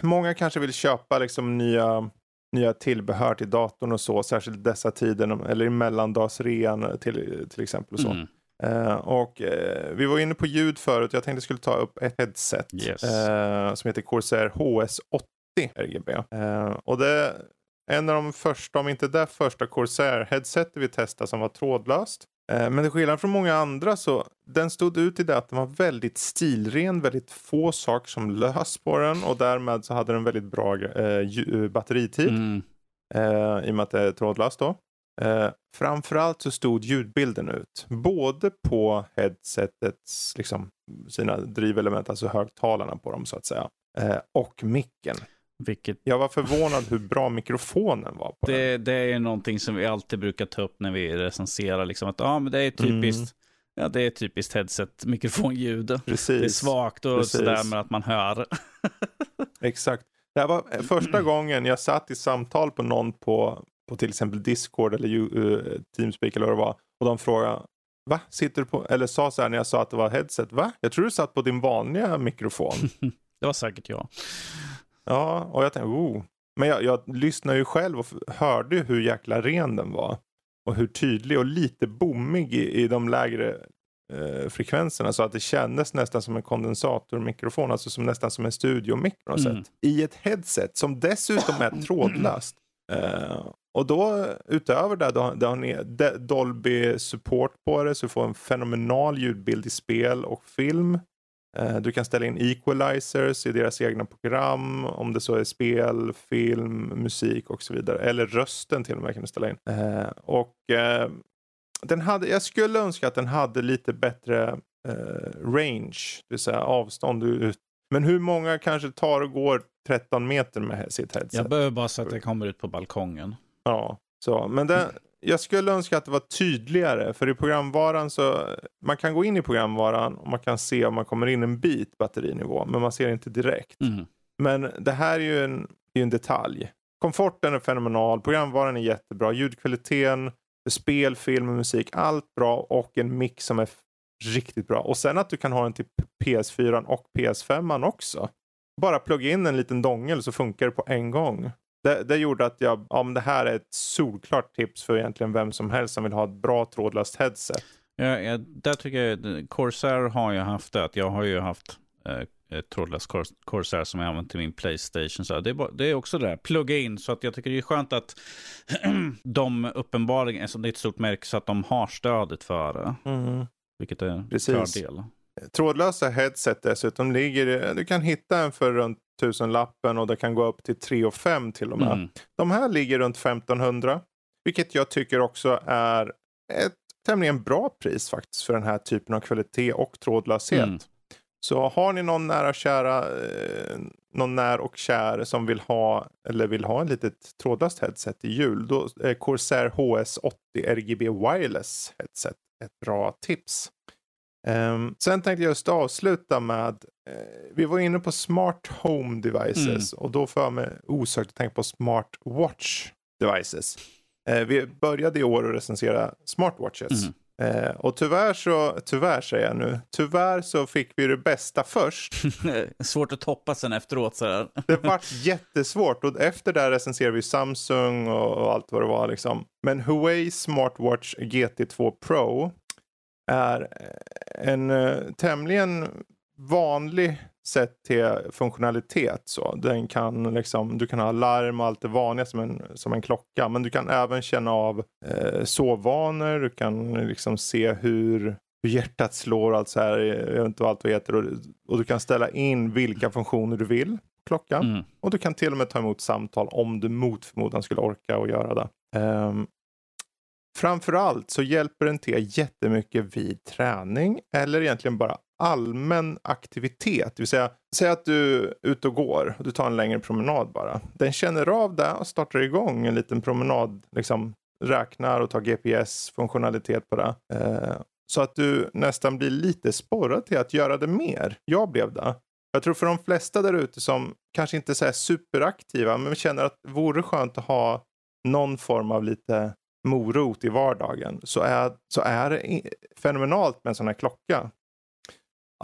A: många kanske vill köpa liksom nya, nya tillbehör till datorn och så, särskilt dessa tider, eller i mellandagsrean till, till exempel. Och så. Mm. Uh, och uh, vi var inne på ljud förut, jag tänkte jag skulle ta upp ett headset yes. som heter Corsair HS80 RGB. och det en av de första, om inte det första Corsair-headsetet vi testade som var trådlöst. Eh, men till skillnad från många andra så den stod ut i det att den var väldigt stilren, väldigt få saker som lös på den och därmed så hade den väldigt bra eh, eh, batteritid. Mm. Eh, I och med att det är trådlöst då. Eh, framförallt så stod ljudbilden ut. Både på headsetets, liksom sina drivelement, alltså högtalarna på dem så att säga. Eh, och micken.
B: Vilket...
A: Jag var förvånad hur bra mikrofonen var. På
B: det, den. det är någonting som vi alltid brukar ta upp när vi recenserar. Liksom att ah, men det är typiskt. Mm. Ja, det är typiskt headset mikrofonljud. Precis. Det är svagt och Precis. sådär med att man hör. [LAUGHS]
A: Exakt. Det här var första [CLEARS THROAT] gången jag satt i samtal på någon på, på till exempel Discord eller uh, Teamspeak eller vad det var. Och de frågade Va? Sitter du på, eller sa så här när jag sa att det var headset. Va? Jag tror du satt på din vanliga mikrofon. [LAUGHS]
B: det var säkert jag.
A: Ja, och jag tänkte, oh. Men jag, jag lyssnade ju själv och hörde hur jäkla ren den var. Och hur tydlig och lite bommig i, i de lägre eh, frekvenserna. Så att det kändes nästan som en kondensatormikrofon. Alltså som, nästan som en något mm. I ett headset som dessutom är [CLEARS THROAT] trådlöst. Eh, och då utöver det, då, då har ni Dolby support på det så du får en fenomenal ljudbild i spel och film. Eh, du kan ställa in equalizers i deras egna program om det så är spel, film, musik och så vidare. Eller rösten till och med kan du ställa in. Eh, och eh, den hade, jag skulle önska att den hade lite bättre range, det vill säga avstånd ut. Men hur många kanske tar och går 13 meter med sitt headset?
B: Jag behöver bara så att det kommer ut på balkongen.
A: Ja, så. Men den, jag skulle önska att det var tydligare. För i programvaran så, man kan gå in i programvaran och man kan se om man kommer in en bit batterinivå. Men man ser inte direkt. Mm. Men det här är ju en, är en detalj. Komforten är fenomenal, programvaran är jättebra, ljudkvaliteten, spel, film och musik, allt bra och en mix som är riktigt bra. Och sen att du kan ha den till PS4 och PS5 också. Bara plugga in en liten dongel så funkar det på en gång det, det, gjorde att jag, ja men det här är ett solklart tips för egentligen vem som helst som vill ha ett bra trådlöst headset.
B: Ja, ja, där tycker jag, Corsair har ju haft det, jag har ju haft eh, ett trådlöst Corsair som jag använt till min Playstation. Så det, är bara, det är också det där, plugga in. Så att jag tycker det är skönt att [CLEARS THROAT] de uppenbarligen, alltså det är ett stort märke, så att de har stödet för det. Mm. Vilket är en fördel.
A: Trådlösa headset dessutom ligger, du kan hitta en för runt tusenlappen och det kan gå upp till 3 och 5 till och med. Mm. De här ligger runt 1500. Vilket jag tycker också är ett tämligen bra pris faktiskt för den här typen av kvalitet och trådlöshet. Mm. Så har ni någon nära kära, eh, någon när och kär som vill ha eller vill ha en litet trådlöst headset i jul. Då är Corsair HS80 RGB Wireless headset ett bra tips. Um, sen tänkte jag just avsluta med, uh, vi var inne på smart home devices mm. och då får jag mig osökt att tänka på smart watch devices. Uh, vi började i år att recensera smartwatches. Mm. Uh, och tyvärr så, tyvärr säger jag nu, tyvärr så fick vi det bästa först. [LAUGHS]
B: Svårt att toppa sen efteråt sådär.
A: det var jättesvårt och efter det recenserade vi Samsung och, och allt vad det var liksom. Men Huawei Smartwatch GT2 Pro är en uh, tämligen vanlig sätt till funktionalitet. Så. Den kan liksom, du kan ha larm och allt det vanliga som en, som en klocka. Men du kan även känna av eh, sovvanor. Du kan liksom se hur, hur hjärtat slår och allt så här. Jag vet inte vad allt heter. Och, och, du kan ställa in vilka funktioner du vill klockan. Mm. Och du kan till och med ta emot samtal om du mot förmodan skulle orka och göra det. Um, Framförallt så hjälper den till jättemycket vid träning eller egentligen bara allmän aktivitet. Det vill säga, säg att du är ute och går och du tar en längre promenad bara. Den känner av det och startar igång en liten promenad, liksom räknar och tar GPS-funktionalitet på det. Eh, så att du nästan blir lite sporrad till att göra det mer. Jag blev det. Jag tror för de flesta där ute som kanske inte är superaktiva men känner att det vore skönt att ha någon form av lite morot i vardagen så är, så är det fenomenalt med en sån här klocka.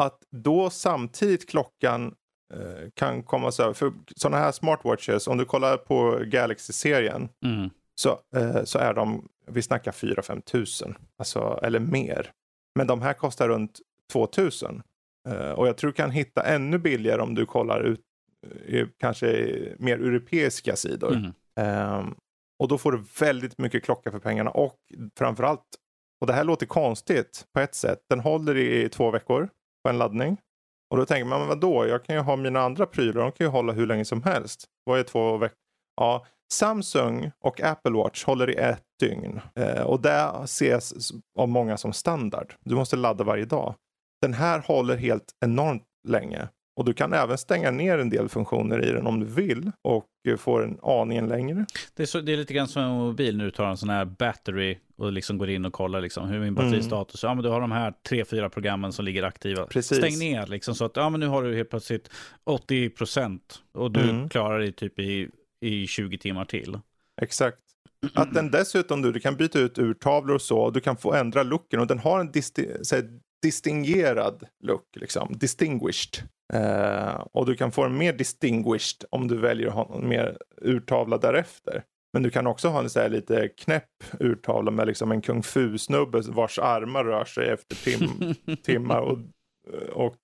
A: Att då samtidigt klockan eh, kan komma så här, för sådana här smartwatches, om du kollar på Galaxy-serien mm. så, eh, så är de, vi snackar 4-5 tusen, alltså, eller mer. Men de här kostar runt 2000. Eh, och jag tror du kan hitta ännu billigare om du kollar ut eh, kanske mer europeiska sidor. Mm. Um, och då får du väldigt mycket klocka för pengarna och framförallt, och det här låter konstigt på ett sätt, den håller i två veckor på en laddning. Och då tänker man, men vadå, jag kan ju ha mina andra prylar, de kan ju hålla hur länge som helst. Vad är två veckor? Ja, Samsung och Apple Watch håller i ett dygn. Eh, och det ses av många som standard. Du måste ladda varje dag. Den här håller helt enormt länge. Och du kan även stänga ner en del funktioner i den om du vill och får en aningen längre.
B: Det är, så, det är lite grann som en mobil när du tar en sån här battery och liksom går in och kollar liksom, hur är min batteristatus. Mm. Ja, men du har de här tre, fyra programmen som ligger aktiva. Precis. Stäng ner liksom så att ja, men nu har du helt plötsligt 80 procent och du mm. klarar dig typ i, i 20 timmar till.
A: Exakt. Att den dessutom, du, du kan byta ut urtavlor och så, och du kan få ändra looken och den har en disti distingerad look, liksom. distinguished. Uh, och du kan få den mer distinguished om du väljer att ha en mer urtavla därefter. Men du kan också ha en så lite knäpp urtavla med liksom en kung fu-snubbe vars armar rör sig efter tim [LAUGHS] timmar och, och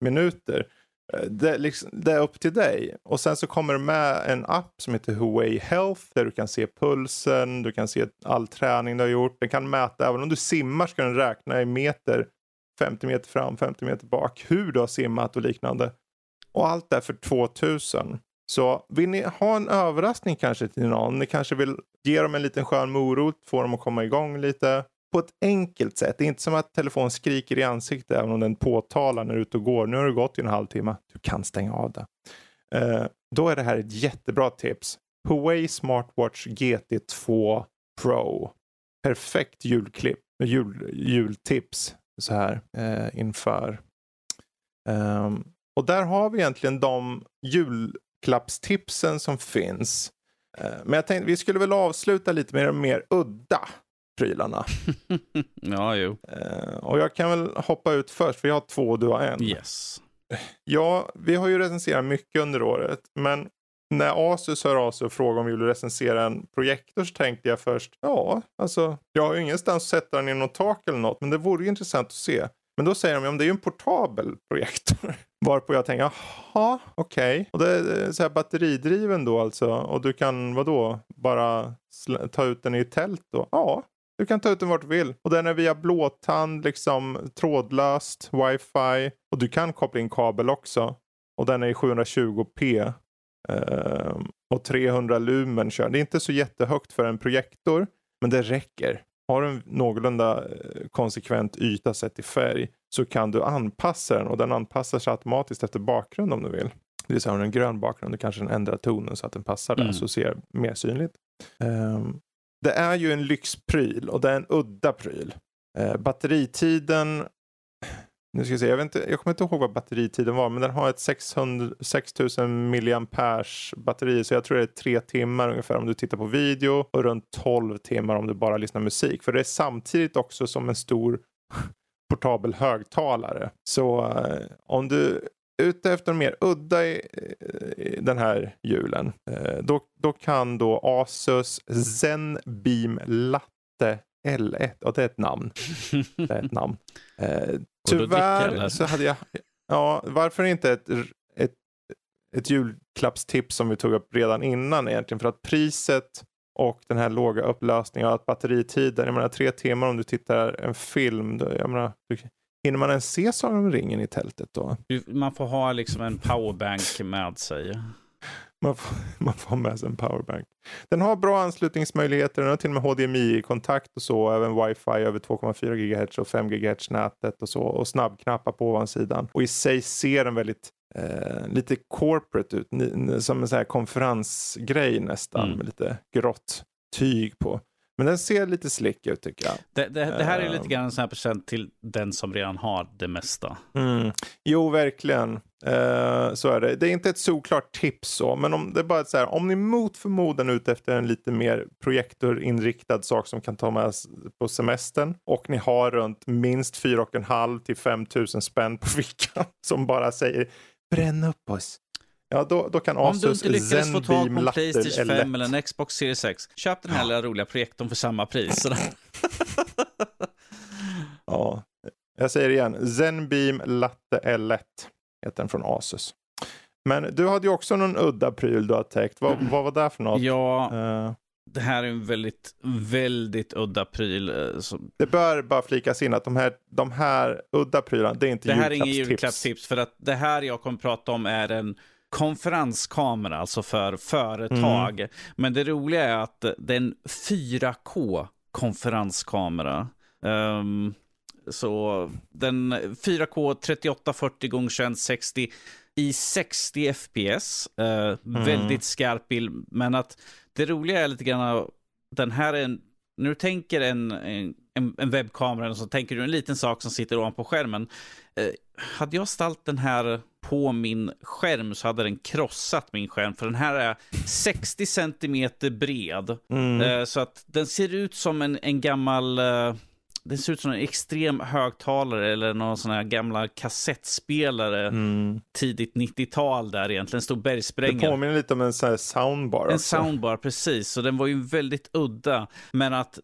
A: minuter. Eh, det, liksom, det, är upp till dig. Och sen så kommer det med en app som heter Huawei Health där du kan se pulsen, du kan se all träning du har gjort. Den kan mäta, även om du simmar ska den räkna i meter, 50 meter fram, 50 meter bak, hur du har simmat och liknande. Och allt det för 2000. Så vill ni ha en överraskning kanske till någon, ni kanske vill ge dem en liten skön morot, få dem att komma igång lite på ett enkelt sätt. Det är inte som att telefonen skriker i ansiktet även om den påtalar när du är ute och går. Nu har det gått i en halvtimme. Du kan stänga av det. Eh, då är det här ett jättebra tips. Huawei Smartwatch GT2 Pro. Perfekt julklipp, jul, jultips så här uh, inför. Um, och där har vi egentligen de julklappstipsen som finns. Uh, men jag tänkte vi skulle väl avsluta lite med de mer udda prylarna. [LAUGHS]
B: ja, jo.
A: Uh, och jag kan väl hoppa ut först, för jag har två och du har en.
B: Yes.
A: Ja, vi har ju recenserat mycket under året, men när Asus hör av sig och frågar om vi vill recensera en projektor så tänkte jag först, ja, alltså, jag har ju ingenstans att sätta den i något tak eller något, men det vore ju intressant att se. Men då säger de, ja, det är ju en portabel projektor. [LAUGHS] Varpå jag tänker, jaha, okej. Okay. Och det är så här batteridriven då alltså. Och du kan, vadå, bara ta ut den i tält då? Ja, du kan ta ut den vart du vill. Och den är via blåtand, liksom trådlöst, wifi. Och du kan koppla in kabel också. Och den är i 720p. Eh, och 300 lumen kör. Det är inte så jättehögt för en projektor. Men det räcker. Har du en någorlunda eh, konsekvent yta sett i färg så kan du anpassa den och den anpassar sig automatiskt efter bakgrund om du vill. Det vill säga om du har en grön bakgrund, du kanske ändrar tonen så att den passar där mm. så ser mer synligt. Um, det är ju en lyxpryl och det är en udda pryl. Eh, batteritiden, nu ska jag, se, jag, vet inte, jag kommer inte ihåg vad batteritiden var men den har ett 600, 6000 mAh batteri så jag tror det är tre timmar ungefär om du tittar på video och runt 12 timmar om du bara lyssnar musik. För det är samtidigt också som en stor [LAUGHS] portabel högtalare. Så eh, om du är ute efter mer udda i, eh, i den här julen. Eh, då, då kan då Asus Zenbeam Latte L1, och det är ett namn. [LAUGHS] Det är ett namn. Eh, tyvärr så hade jag, ja varför inte ett, ett, ett julklappstips som vi tog upp redan innan egentligen för att priset och den här låga upplösningen och att batteritiden, jag menar tre timmar om du tittar en film, då, jag menar, Hinner man ens se Sagan om ringen i tältet då?
B: Man får ha liksom en powerbank med sig.
A: Man får, [LAUGHS] man får med sig en powerbank. Den har bra anslutningsmöjligheter. Den har till och med HDMI-kontakt och så. Även wifi över 2,4 GHz och 5 GHz nätet och så. Och snabbknappar på ovansidan. Och i sig ser den väldigt eh, lite corporate ut. Som en sån här konferensgrej nästan. Mm. Med lite grått tyg på. Men den ser lite slick ut tycker jag.
B: Det, det, det här är lite ehm. grann en sån här present till den som redan har det mesta.
A: Mm. Jo, verkligen. Uh, så är det. Det är inte ett såklart tips så, men om det är bara så här, om ni mot förmodan är ute efter en lite mer projektorinriktad sak som kan ta med på semestern och ni har runt minst 4,5 till 5 000 spänn på [LAUGHS] fickan som bara säger bränn upp oss. Ja, då, då kan Asus
B: Om du inte lyckades få tag på en Playstation 5 eller en Xbox Series 6, köp den här lilla roliga projektorn för samma pris. [LAUGHS]
A: ja, jag säger det igen. Zenbeam Latte L1 heter den från Asus. Men du hade ju också någon udda pryl du har täckt. Vad, vad var det för något?
B: Ja, uh, det här är en väldigt, väldigt udda pryl. Uh, som...
A: Det bör bara flikas in att de här, de här udda prylarna, det är inte
B: julklappstips. Det här är inget julklappstips, för att det här jag kommer prata om är en konferenskamera, alltså för företag. Mm. Men det roliga är att det är en 4K konferenskamera. Um, så den 4K 3840 gånger 2160 i 60 FPS. Uh, mm. Väldigt skarp bild. Men att det roliga är lite grann den här är en, du tänker en, en en, en webbkamera och så tänker du en liten sak som sitter ovanpå skärmen. Eh, hade jag ställt den här på min skärm så hade den krossat min skärm. För den här är 60 centimeter bred. Mm. Eh, så att den ser ut som en, en gammal... Eh, den ser ut som en extrem högtalare eller någon sån här gamla kassettspelare. Mm. Tidigt 90-tal där egentligen, en stor bergsprängare.
A: Det påminner lite om en sån här soundbar.
B: En också. soundbar, precis. Så den var ju väldigt udda. Men att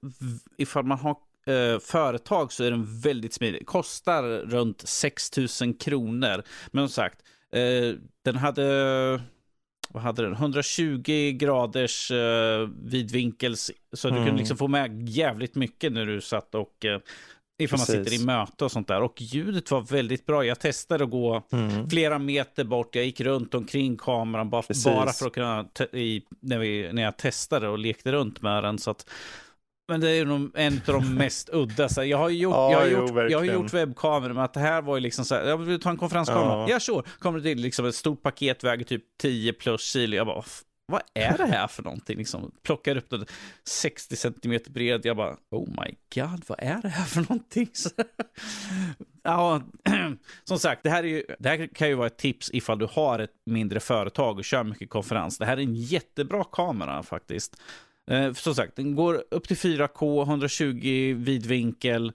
B: ifall man har eh, företag så är den väldigt smidig. Kostar runt 6 000 kronor. Men som sagt, eh, den hade vad hade den? 120 graders eh, vidvinkels. Så mm. du kunde liksom få med jävligt mycket när du satt och eh, ifall man sitter i möte och sånt där. Och ljudet var väldigt bra. Jag testade att gå mm. flera meter bort. Jag gick runt omkring kameran bara, bara för att kunna, i, när, vi, när jag testade och lekte runt med den. Så att men det är nog en av de mest udda. Så jag har gjort, ja, jag har gjort, jo, jag har gjort webbkameror, men att det här var ju liksom så här, jag vill ta en konferenskamera. Ja, ja sure. Kommer det till liksom ett stort paket, väger typ 10 plus kilo. Jag bara, vad är det här för någonting? Liksom, plockar upp det 60 centimeter bred. Jag bara, oh my god, vad är det här för någonting? ja, [CLEARS THROAT] som sagt, det här, är ju, det här kan ju vara ett tips ifall du har ett mindre företag och kör mycket konferens. Det här är en jättebra kamera faktiskt. Eh, som sagt, den går upp till 4K, 120 vidvinkel,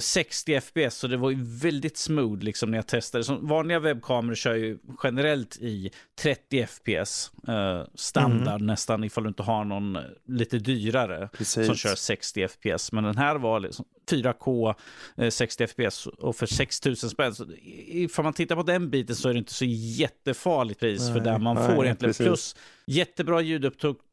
B: 60 eh, FPS, så det var ju väldigt smooth liksom när jag testade. Som vanliga webbkameror kör ju generellt i 30 FPS, eh, standard mm. nästan ifall du inte har någon eh, lite dyrare Precis. som kör 60 FPS. Men den här var liksom 4K, eh, 60 FPS och för 6000 spänn. Så ifall man tittar på den biten så är det inte så jättefarligt pris nej, för där man nej, får egentligen. Precis. Plus jättebra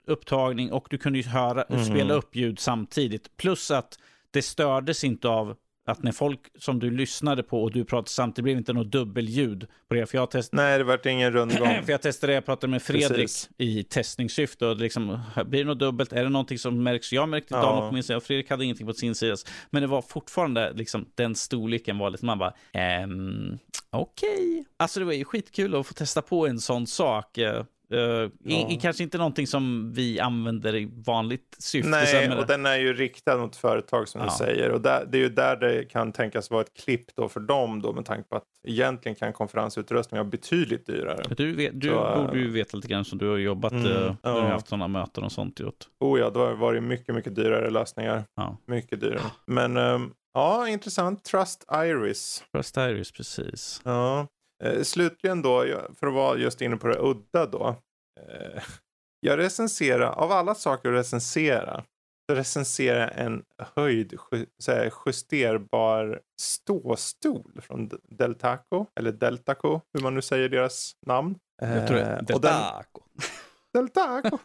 B: ljudupptagning och du kunde ju höra, mm. spela upp ljud samtidigt. Plus att det stördes inte av att när folk som du lyssnade på och du pratade samtidigt blev inte något dubbelljud på det. För jag test...
A: Nej, det vart ingen rundgång. [CLEARS THROAT]
B: för jag testade, jag pratade med Fredrik Precis. i testningssyfte och liksom, blir det något dubbelt? Är det någonting som märks? Jag märkte inte ja. på min sida Fredrik hade ingenting på sin sida. Men det var fortfarande liksom den storleken var lite, man bara, ehm, okej. Okay. Alltså det var ju skitkul att få testa på en sån sak. Eh, Uh, ja. i, kanske inte någonting som vi använder i vanligt syfte.
A: Nej, och den är ju riktad mot företag som ja. du säger. Och där, det är ju där det kan tänkas vara ett klipp då för dem då med tanke på att egentligen kan konferensutrustning vara betydligt dyrare.
B: Du, vet, du Så, borde ju veta lite grann som du har jobbat mm, uh, ja. du har haft sådana möten och sånt gjort.
A: Oh ja, då har det varit mycket, mycket dyrare lösningar. Ja. Mycket dyrare. Men um, ja, intressant. Trust Iris.
B: Trust Iris, precis.
A: Ja. Eh, slutligen då, för att vara just inne på det udda då. Eh, jag recenserar, av alla saker att recensera, så recenserar jag en höjd justerbar ståstol från Deltaco, eller Deltaco, hur man nu säger deras namn.
B: Jag tror det är Deltaco. [LAUGHS]
A: Deltaco.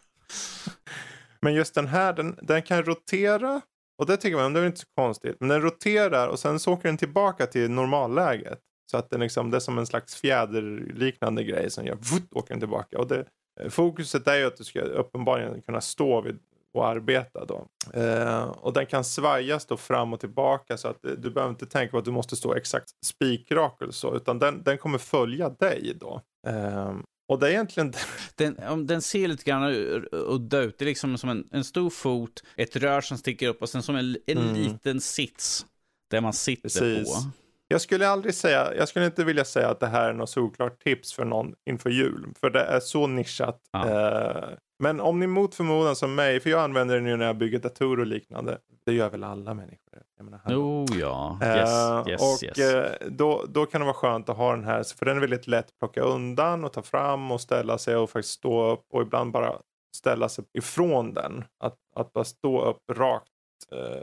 A: Men just den här, den, den kan rotera och det tycker man, det är inte så konstigt. Men den roterar och sen så åker den tillbaka till normalläget. Så att den liksom, det är som en slags fjäderliknande grej som gör vutt, åker den tillbaka. Och det, eh, fokuset är ju att du ska uppenbarligen kunna stå vid och arbeta då. Eh, och den kan svajas då fram och tillbaka så att du behöver inte tänka på att du måste stå exakt spikrak eller så utan den, den kommer följa dig då. Eh, och det är egentligen...
B: Den, den ser lite grann udda ut. Det är liksom som en, en stor fot, ett rör som sticker upp och sen som en, en mm. liten sits där man sitter Precis. på.
A: Jag skulle aldrig säga, jag skulle inte vilja säga att det här är något såklart tips för någon inför jul. För det är så nischat. Ja. Eh, men om ni mot förmodan som mig, för jag använder den ju när jag bygger datorer och liknande. Det gör väl alla människor?
B: Jag menar, oh ja, yes, uh, yes,
A: Och
B: yes.
A: Uh, då, då kan det vara skönt att ha den här, för den är väldigt lätt att plocka undan och ta fram och ställa sig och faktiskt stå upp och ibland bara ställa sig ifrån den. Att, att bara stå upp rakt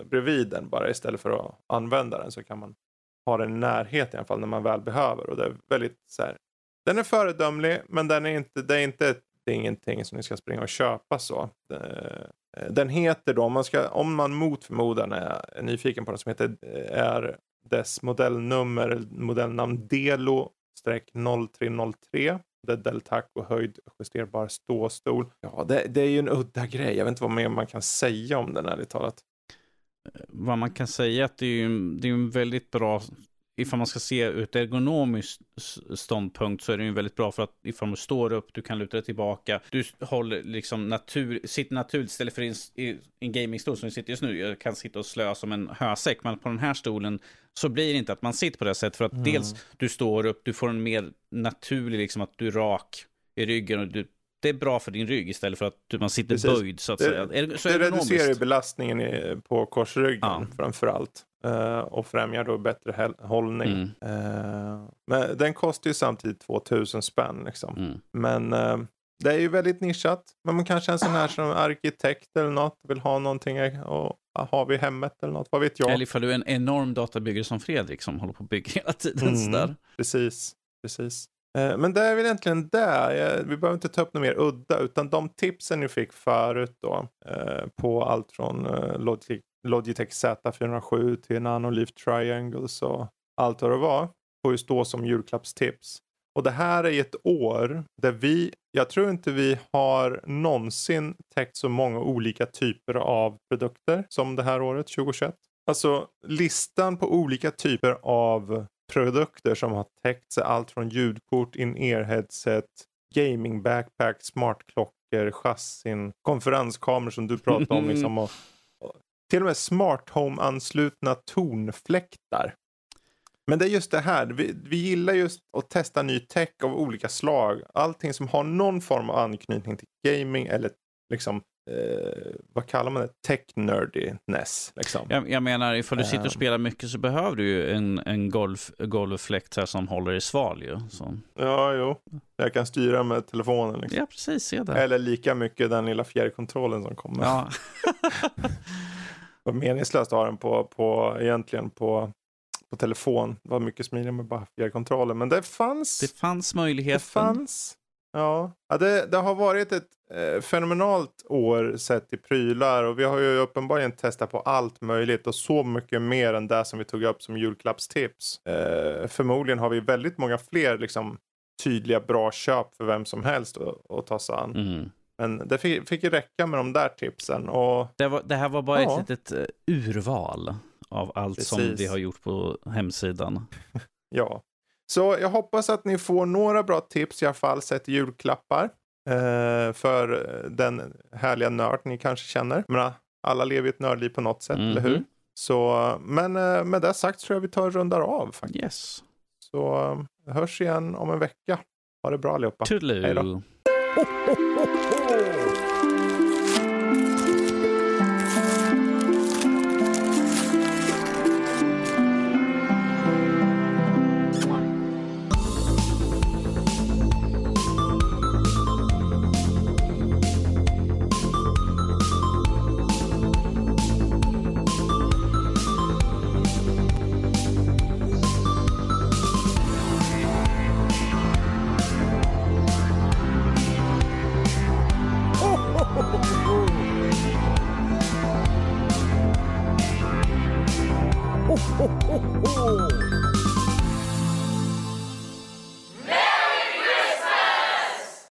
A: bredvid den bara istället för att använda den så kan man ha den i närhet i alla fall när man väl behöver. Och det är väldigt så här, den är föredömlig men den är inte, det är inte det är ingenting som ni ska springa och köpa så. Eh, den heter då, om man, ska, om man mot förmodan är nyfiken på den, som heter, eh, är dess modellnummer, modellnamn Delo 0303. Det är Deltaco höjd justerbar ståstol. Ja, det, det, är ju en udda grej. Jag vet inte vad mer man kan säga om den ärligt talat
B: vad man kan säga att det är, ju, det är en väldigt bra ifall man ska se ett ergonomiskt ståndpunkt så är den ju väldigt bra för att ifall du står upp, du kan luta dig tillbaka, du håller liksom natur, sitter naturligt istället för en, en gamingstol som vi sitter just nu. Jag kan sitta och slöa som en hösäck, men på den här stolen så blir det inte att man sitter på det sättet för att mm. dels du står upp, du får en mer naturlig, liksom att du är rak i ryggen och du det är bra för din rygg istället för att man sitter Precis. böjd så att det, säga.
A: Är, så det reducerar belastningen i, på korsryggen ja. framför allt. Uh, och främjar då bättre hållning. Mm. Uh, men den kostar ju samtidigt 2000 spänn. Liksom. Mm. Men uh, det är ju väldigt nischat. Men man kanske är en sån här som arkitekt eller något vill ha någonting och ha vid hemmet eller något, vad vet jag.
B: Eller ifall du är en enorm databyggare som Fredrik som håller på att bygga hela tiden. Mm. Där.
A: Precis, precis. Eh, men det är väl egentligen där. Vi behöver inte ta upp något mer udda utan de tipsen ni fick förut då eh, på allt från eh, Logitech, Z407 till Nanoleaf Triangles och allt vad det var får ju stå som julklappstips. Och det här är ett år där vi, jag tror inte vi har någonsin täckt så många olika typer av produkter som det här året 2021. Alltså listan på olika typer av produkter som har täckt sig allt från ljudkort, in-ear headset, gaming backpack, smartklockor, chassin, konferenskameror som du pratade om. Liksom, och, och, till och med smart home anslutna tonfläktar. Men det är just det här, vi, vi gillar just att testa ny tech av olika slag. Allting som har någon form av anknytning till gaming eller liksom eh, vad kallar man det, tech-nerdiness. Liksom.
B: Jag, jag, menar, ifall du sitter och ehm. spelar mycket så behöver du ju en, en golf, golffläkt här som håller i sval ju. Så.
A: Ja, jo. Jag kan styra med telefonen. Liksom.
B: Ja, precis. Se det.
A: Eller lika mycket den lilla fjärrkontrollen som kommer. Ja. [LAUGHS] Vad meningslöst att ha den på, på, egentligen på på telefon. Det var mycket smidigare med bara fjärrkontrollen. Men det fanns.
B: Det fanns möjligheten.
A: Det fanns. Ja, ja det, det har varit ett eh, fenomenalt år sett till prylar och vi har ju uppenbarligen testat på allt möjligt och så mycket mer än det som vi tog upp som julklappstips. Eh, förmodligen har vi väldigt många fler liksom, tydliga bra köp för vem som helst att, ta sig an. Mm. Men det fick, fick ju räcka med de där tipsen. Och,
B: det, var, det här var bara ja. ett litet uh, urval av allt Precis. som vi har gjort på hemsidan. [LAUGHS]
A: ja, så jag hoppas att ni får några bra tips i alla fall sett julklappar. Eh, för den härliga nörd ni kanske känner. menar, alla lever ju ett nördliv på något sätt, mm -hmm. eller hur? Mhm. Så, men eh, med det sagt tror jag vi tar och rundar av faktiskt.
B: Yes.
A: Så eh, hörs igen om en vecka. Ha det bra allihopa.
B: Toodaloo. Hej då.